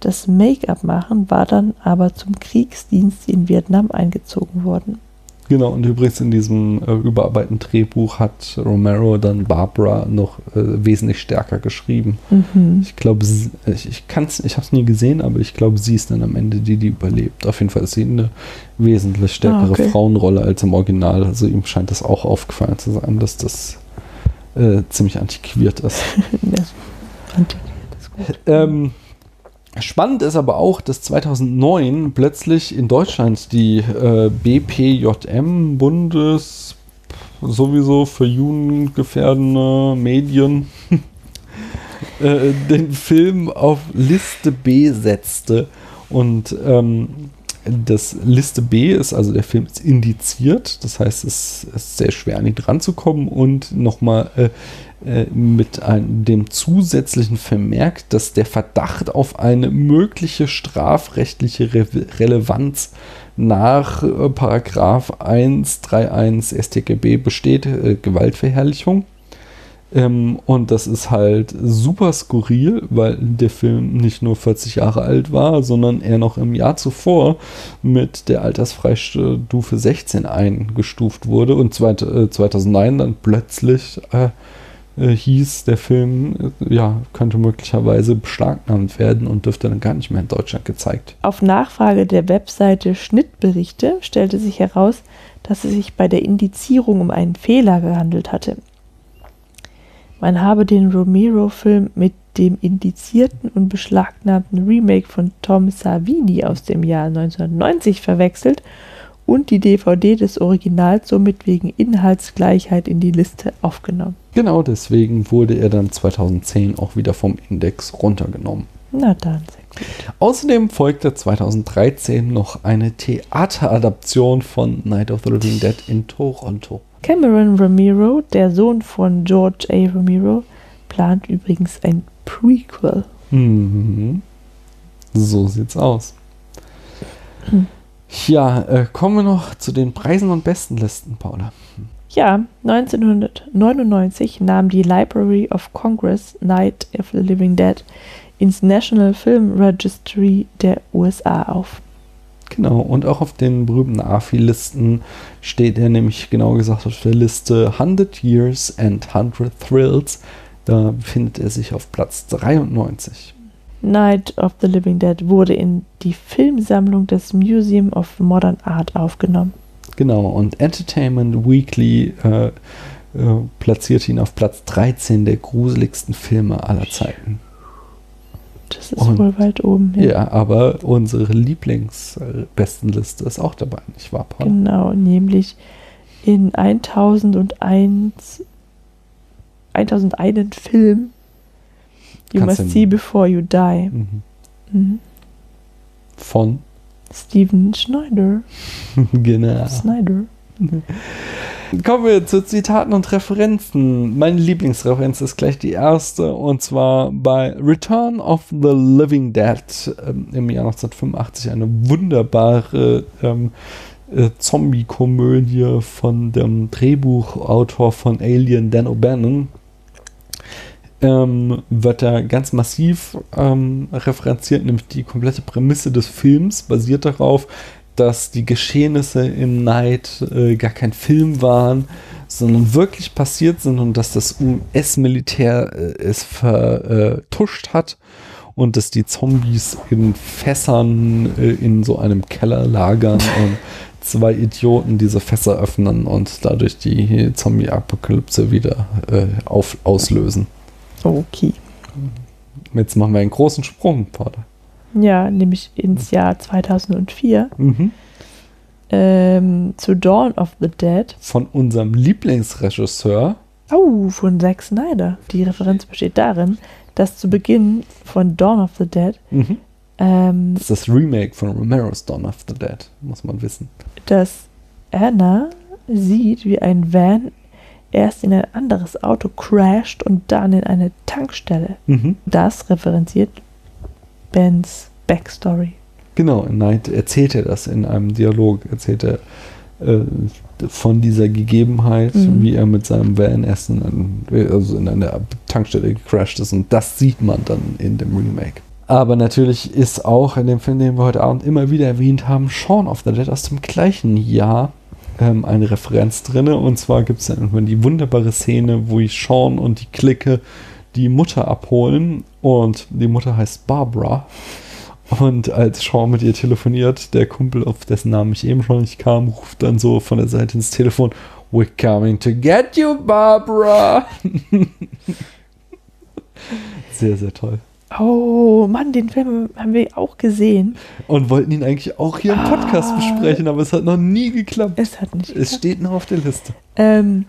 das Make-up machen, war dann aber zum Kriegsdienst in Vietnam eingezogen worden. Genau, und übrigens in diesem äh, überarbeiteten Drehbuch hat Romero dann Barbara noch äh, wesentlich stärker geschrieben. Mhm. Ich glaube, ich, ich kann es, ich habe es nie gesehen, aber ich glaube, sie ist dann am Ende die, die überlebt. Auf jeden Fall ist sie eine wesentlich stärkere Ah, okay. Frauenrolle als im Original. Also ihm scheint das auch aufgefallen zu sein, dass das äh, ziemlich antiquiert ist. Ich- das ist gut. Ähm, spannend ist aber auch, dass 2009 plötzlich in Deutschland die äh, BPJM, Bundes sowieso für jugendgefährdende Medien, äh, den Film auf Liste B setzte. Und ähm, das Liste B ist, also der Film ist indiziert, das heißt, es ist sehr schwer an ihn ranzukommen und nochmal äh, äh, mit einem, dem zusätzlichen Vermerk, dass der Verdacht auf eine mögliche strafrechtliche Re Relevanz nach äh, Paragraph 131 StGB besteht, äh, Gewaltverherrlichung. Ähm, und das ist halt super skurril, weil der Film nicht nur 40 Jahre alt war, sondern er noch im Jahr zuvor mit der Altersfreistufe 16 eingestuft wurde und zweit, äh, 2009 dann plötzlich äh, äh, hieß, der Film äh, ja, könnte möglicherweise beschlagnahmt werden und dürfte dann gar nicht mehr in Deutschland gezeigt. Auf Nachfrage der Webseite Schnittberichte stellte sich heraus, dass es sich bei der Indizierung um einen Fehler gehandelt hatte. Man habe den Romero-Film mit dem indizierten und beschlagnahmten Remake von Tom Savini aus dem Jahr 1990 verwechselt und die DVD des Originals somit wegen Inhaltsgleichheit in die Liste aufgenommen. Genau deswegen wurde er dann 2010 auch wieder vom Index runtergenommen. Na dann, sehr gut. Außerdem folgte 2013 noch eine Theateradaption von Night of the Living Dead in Toronto. Cameron Ramiro, der Sohn von George A. Ramiro, plant übrigens ein Prequel. Mhm. So sieht's aus. Hm. Ja, äh, kommen wir noch zu den Preisen und Bestenlisten, Paula. Ja, 1999 nahm die Library of Congress Night of the Living Dead ins National Film Registry der USA auf. Genau, und auch auf den berühmten AFI-Listen steht er nämlich genau gesagt auf der Liste 100 Years and 100 Thrills. Da befindet er sich auf Platz 93. Night of the Living Dead wurde in die Filmsammlung des Museum of Modern Art aufgenommen. Genau, und Entertainment Weekly äh, äh, platziert ihn auf Platz 13 der gruseligsten Filme aller Zeiten. Das ist Und- wohl weit oben. Ja, aber unsere Lieblingsbestenliste ist auch dabei, nicht wahr, Paul? Genau, nämlich in 1001, 1001 Film You Kannst Must See Before You Die. Mhm. Mhm. Von Steven Schneider. genau. Snyder. Kommen wir zu Zitaten und Referenzen. Meine Lieblingsreferenz ist gleich die erste und zwar bei Return of the Living Dead ähm, im Jahr 1985 eine wunderbare ähm, äh, Zombie-Komödie von dem Drehbuchautor von Alien, Dan O'Bannon. Ähm, wird da ganz massiv ähm, referenziert, nämlich die komplette Prämisse des Films basiert darauf, dass die Geschehnisse in Night äh, gar kein Film waren, sondern wirklich passiert sind und dass das US-Militär äh, es vertuscht hat und dass die Zombies in Fässern äh, in so einem Keller lagern und zwei Idioten diese Fässer öffnen und dadurch die Zombie-Apokalypse wieder äh, auf, auslösen. Okay. Jetzt machen wir einen großen Sprung, Vater. Ja, nämlich ins Jahr 2004 Mhm. ähm, zu Dawn of the Dead. Von unserem Lieblingsregisseur Oh, von Zack Snyder. Die Referenz besteht darin, dass zu Beginn von Dawn of the Dead Mhm. ähm, Das ist das Remake von Romero's Dawn of the Dead, muss man wissen. dass Anna sieht, wie ein Van erst in ein anderes Auto crasht und dann in eine Tankstelle. Mhm. Das referenziert Bens Backstory. Genau, in Night erzählt er das in einem Dialog, erzählt er äh, von dieser Gegebenheit, Mhm. wie er mit seinem Van in, ein, also in einer Tankstelle gecrashed ist und das sieht man dann in dem Remake. Aber natürlich ist auch in dem Film, den wir heute Abend immer wieder erwähnt haben, Shaun of the Dead aus dem gleichen Jahr ähm, eine Referenz drin. Und zwar gibt es dann irgendwann die wunderbare Szene, wo ich Sean und die Clique die Mutter abholen und die Mutter heißt Barbara. Und als Sean mit ihr telefoniert, der Kumpel, auf dessen Namen ich eben schon nicht kam, ruft dann so von der Seite ins Telefon, We're coming to get you, Barbara. sehr, sehr toll. Oh Mann, den Film haben wir auch gesehen. Und wollten ihn eigentlich auch hier im Podcast Ah. besprechen, aber es hat noch nie geklappt. Es hat nicht Es geklappt. steht noch auf der Liste. Ähm,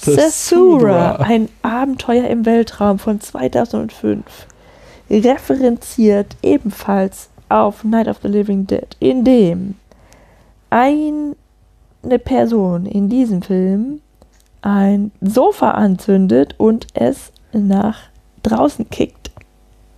Sasura. Ein Abenteuer im Weltraum von 2005, referenziert ebenfalls auf Night of the Living Dead, in dem eine Person in diesem Film ein Sofa anzündet und es nach draußen kickt.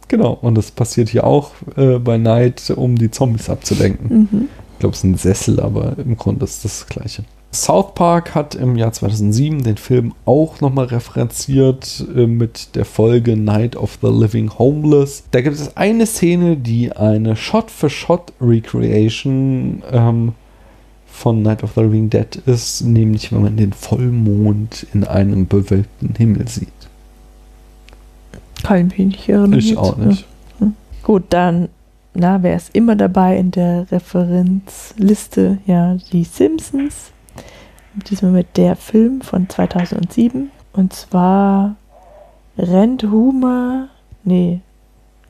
Genau, und das passiert hier auch äh, bei Night, um die Zombies abzulenken. Mhm. Ich glaube, es ist ein Sessel, aber im Grunde ist das das Gleiche. South Park hat im Jahr 2007 den Film auch nochmal referenziert äh, mit der Folge Night of the Living Homeless. Da gibt es eine Szene, die eine Shot-for-Shot-Recreation ähm, von Night of the Living Dead ist, nämlich wenn man den Vollmond in einem bewölkten Himmel sieht. Kein wenig erinnern. Ich auch nicht. Gut, dann, na, wer ist immer dabei in der Referenzliste? Ja, die Simpsons. Diesmal mit der Film von 2007. Und zwar rennt Homer, nee,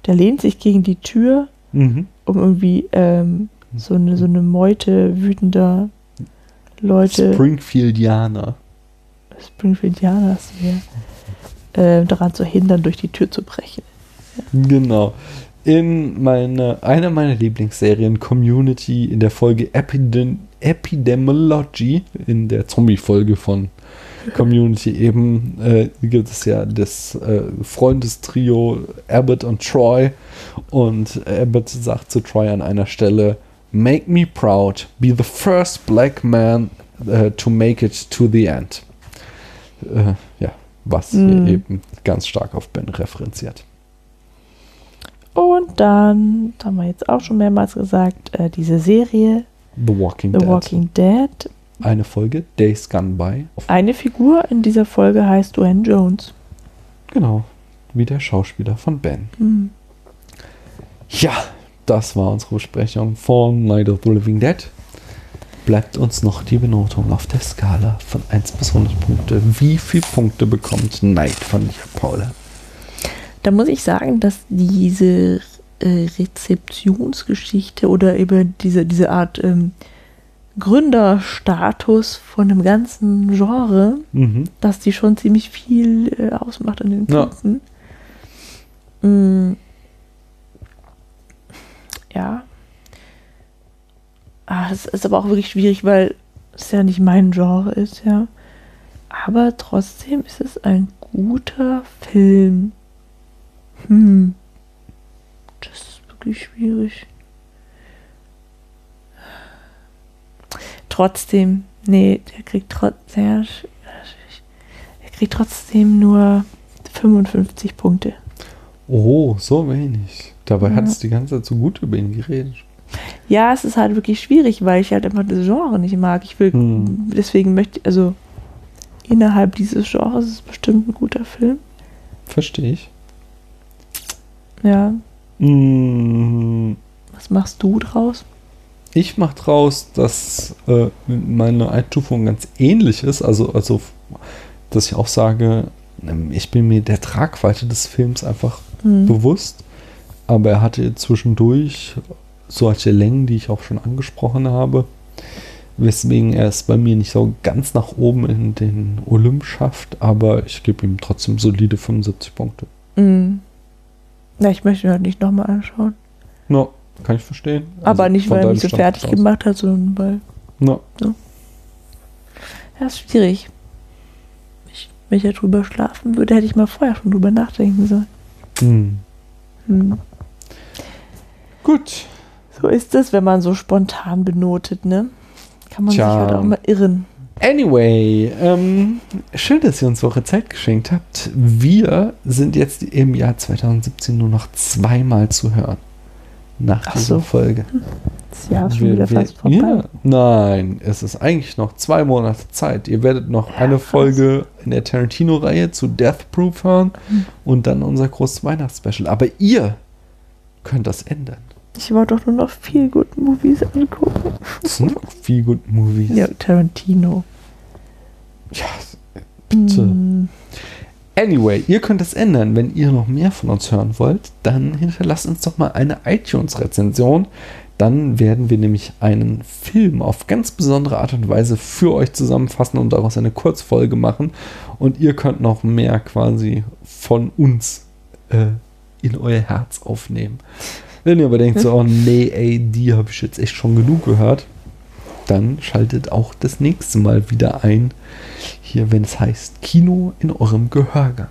der lehnt sich gegen die Tür, Mhm. um irgendwie ähm, so, eine, so eine Meute wütender Leute, Springfieldianer. Springfieldianers, ja, äh, daran zu hindern, durch die Tür zu brechen. Genau. In meine, einer meiner Lieblingsserien Community in der Folge Epidem Epidemiology, in der Zombie-Folge von Community eben, äh, gibt es ja das äh, Freundestrio Abbott und Troy. Und Abbott sagt zu Troy an einer Stelle, Make me proud, be the first black man äh, to make it to the end. Äh, ja, was Mhm. hier eben ganz stark auf Ben referenziert. Und dann, das haben wir jetzt auch schon mehrmals gesagt, äh, diese Serie The Walking The Dead. Walking Dead. Eine Folge, Days Gone By. Eine Figur in dieser Folge heißt Dwayne Jones. Genau, wie der Schauspieler von Ben. Hm. Ja, das war unsere Besprechung von Night of the Living Dead. Bleibt uns noch die Benotung auf der Skala von 1 bis 100 Punkte. Wie viele Punkte bekommt Night von dir, Paula? Da muss ich sagen, dass diese äh, Rezeptionsgeschichte oder eben diese, diese Art ähm, Gründerstatus von dem ganzen Genre, Mhm. dass die schon ziemlich viel äh, ausmacht an den Ja. Punkten. Mm. Ja. Ah, es ist aber auch wirklich schwierig, weil es ja nicht mein Genre ist, ja. Aber trotzdem ist es ein guter Film. Hm. Wirklich schwierig. Trotzdem, nee, der kriegt trotzdem, er kriegt trotzdem nur 55 Punkte. Oh, so wenig. Dabei Ja. hat es die ganze Zeit so gut über ihn geredet. Ja, es ist halt wirklich schwierig, weil ich halt einfach das Genre nicht mag. Ich will, Hm. deswegen möchte, also innerhalb dieses Genres ist es bestimmt ein guter Film. Verstehe ich. Ja, Mm, was machst du draus? Ich mache draus, dass äh, meine Einstufung ganz ähnlich ist. Also, also, dass ich auch sage, ähm, ich bin mir der Tragweite des Films einfach Hm. bewusst. Aber er hatte zwischendurch solche Längen, die ich auch schon angesprochen habe. Weswegen er es bei mir nicht so ganz nach oben in den Olymp schafft. Aber ich gebe ihm trotzdem solide 75 Punkte. Hm. Na, ich möchte ihn halt nicht nochmal anschauen. Ja, kann ich verstehen. Aber Also nicht, weil er mich so fertig aus. gemacht hat, sondern weil. Ja. Ja, ist schwierig. Ich, wenn ich ja drüber schlafen würde, hätte ich mal vorher schon drüber nachdenken sollen. Hm. Hm. Gut. So ist es, wenn man so spontan benotet, ne? Kann man Tja. sich halt auch mal irren. Anyway, ähm, schön, dass ihr uns eure Zeit geschenkt habt. Wir sind jetzt im Jahr 2017 nur noch zweimal zu hören. Nach Ach dieser so. Folge. Das Jahr ist schon wieder wir- fast vorbei. Ja, nein, es ist eigentlich noch zwei Monate Zeit. Ihr werdet noch eine krass. Folge in der Tarantino-Reihe zu Death Proof hören Hm. und dann unser großes Weihnachtsspecial. Aber ihr könnt das ändern. Ich wollte doch nur noch viel Good Movies angucken. Sind noch viel gut Movies. Ja, Tarantino. ja bitte. Hm. Anyway, ihr könnt es ändern. Wenn ihr noch mehr von uns hören wollt, dann hinterlasst uns doch mal eine iTunes-Rezension. Dann werden wir nämlich einen Film auf ganz besondere Art und Weise für euch zusammenfassen und daraus eine Kurzfolge machen. Und ihr könnt noch mehr quasi von uns äh, in euer Herz aufnehmen. Wenn ihr aber denkt, so, oh nee, ey, die habe ich jetzt echt schon genug gehört, dann schaltet auch das nächste Mal wieder ein, hier, wenn es heißt Kino in eurem Gehörgang.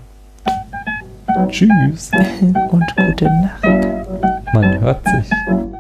Tschüss, Und gute Nacht. man hört sich.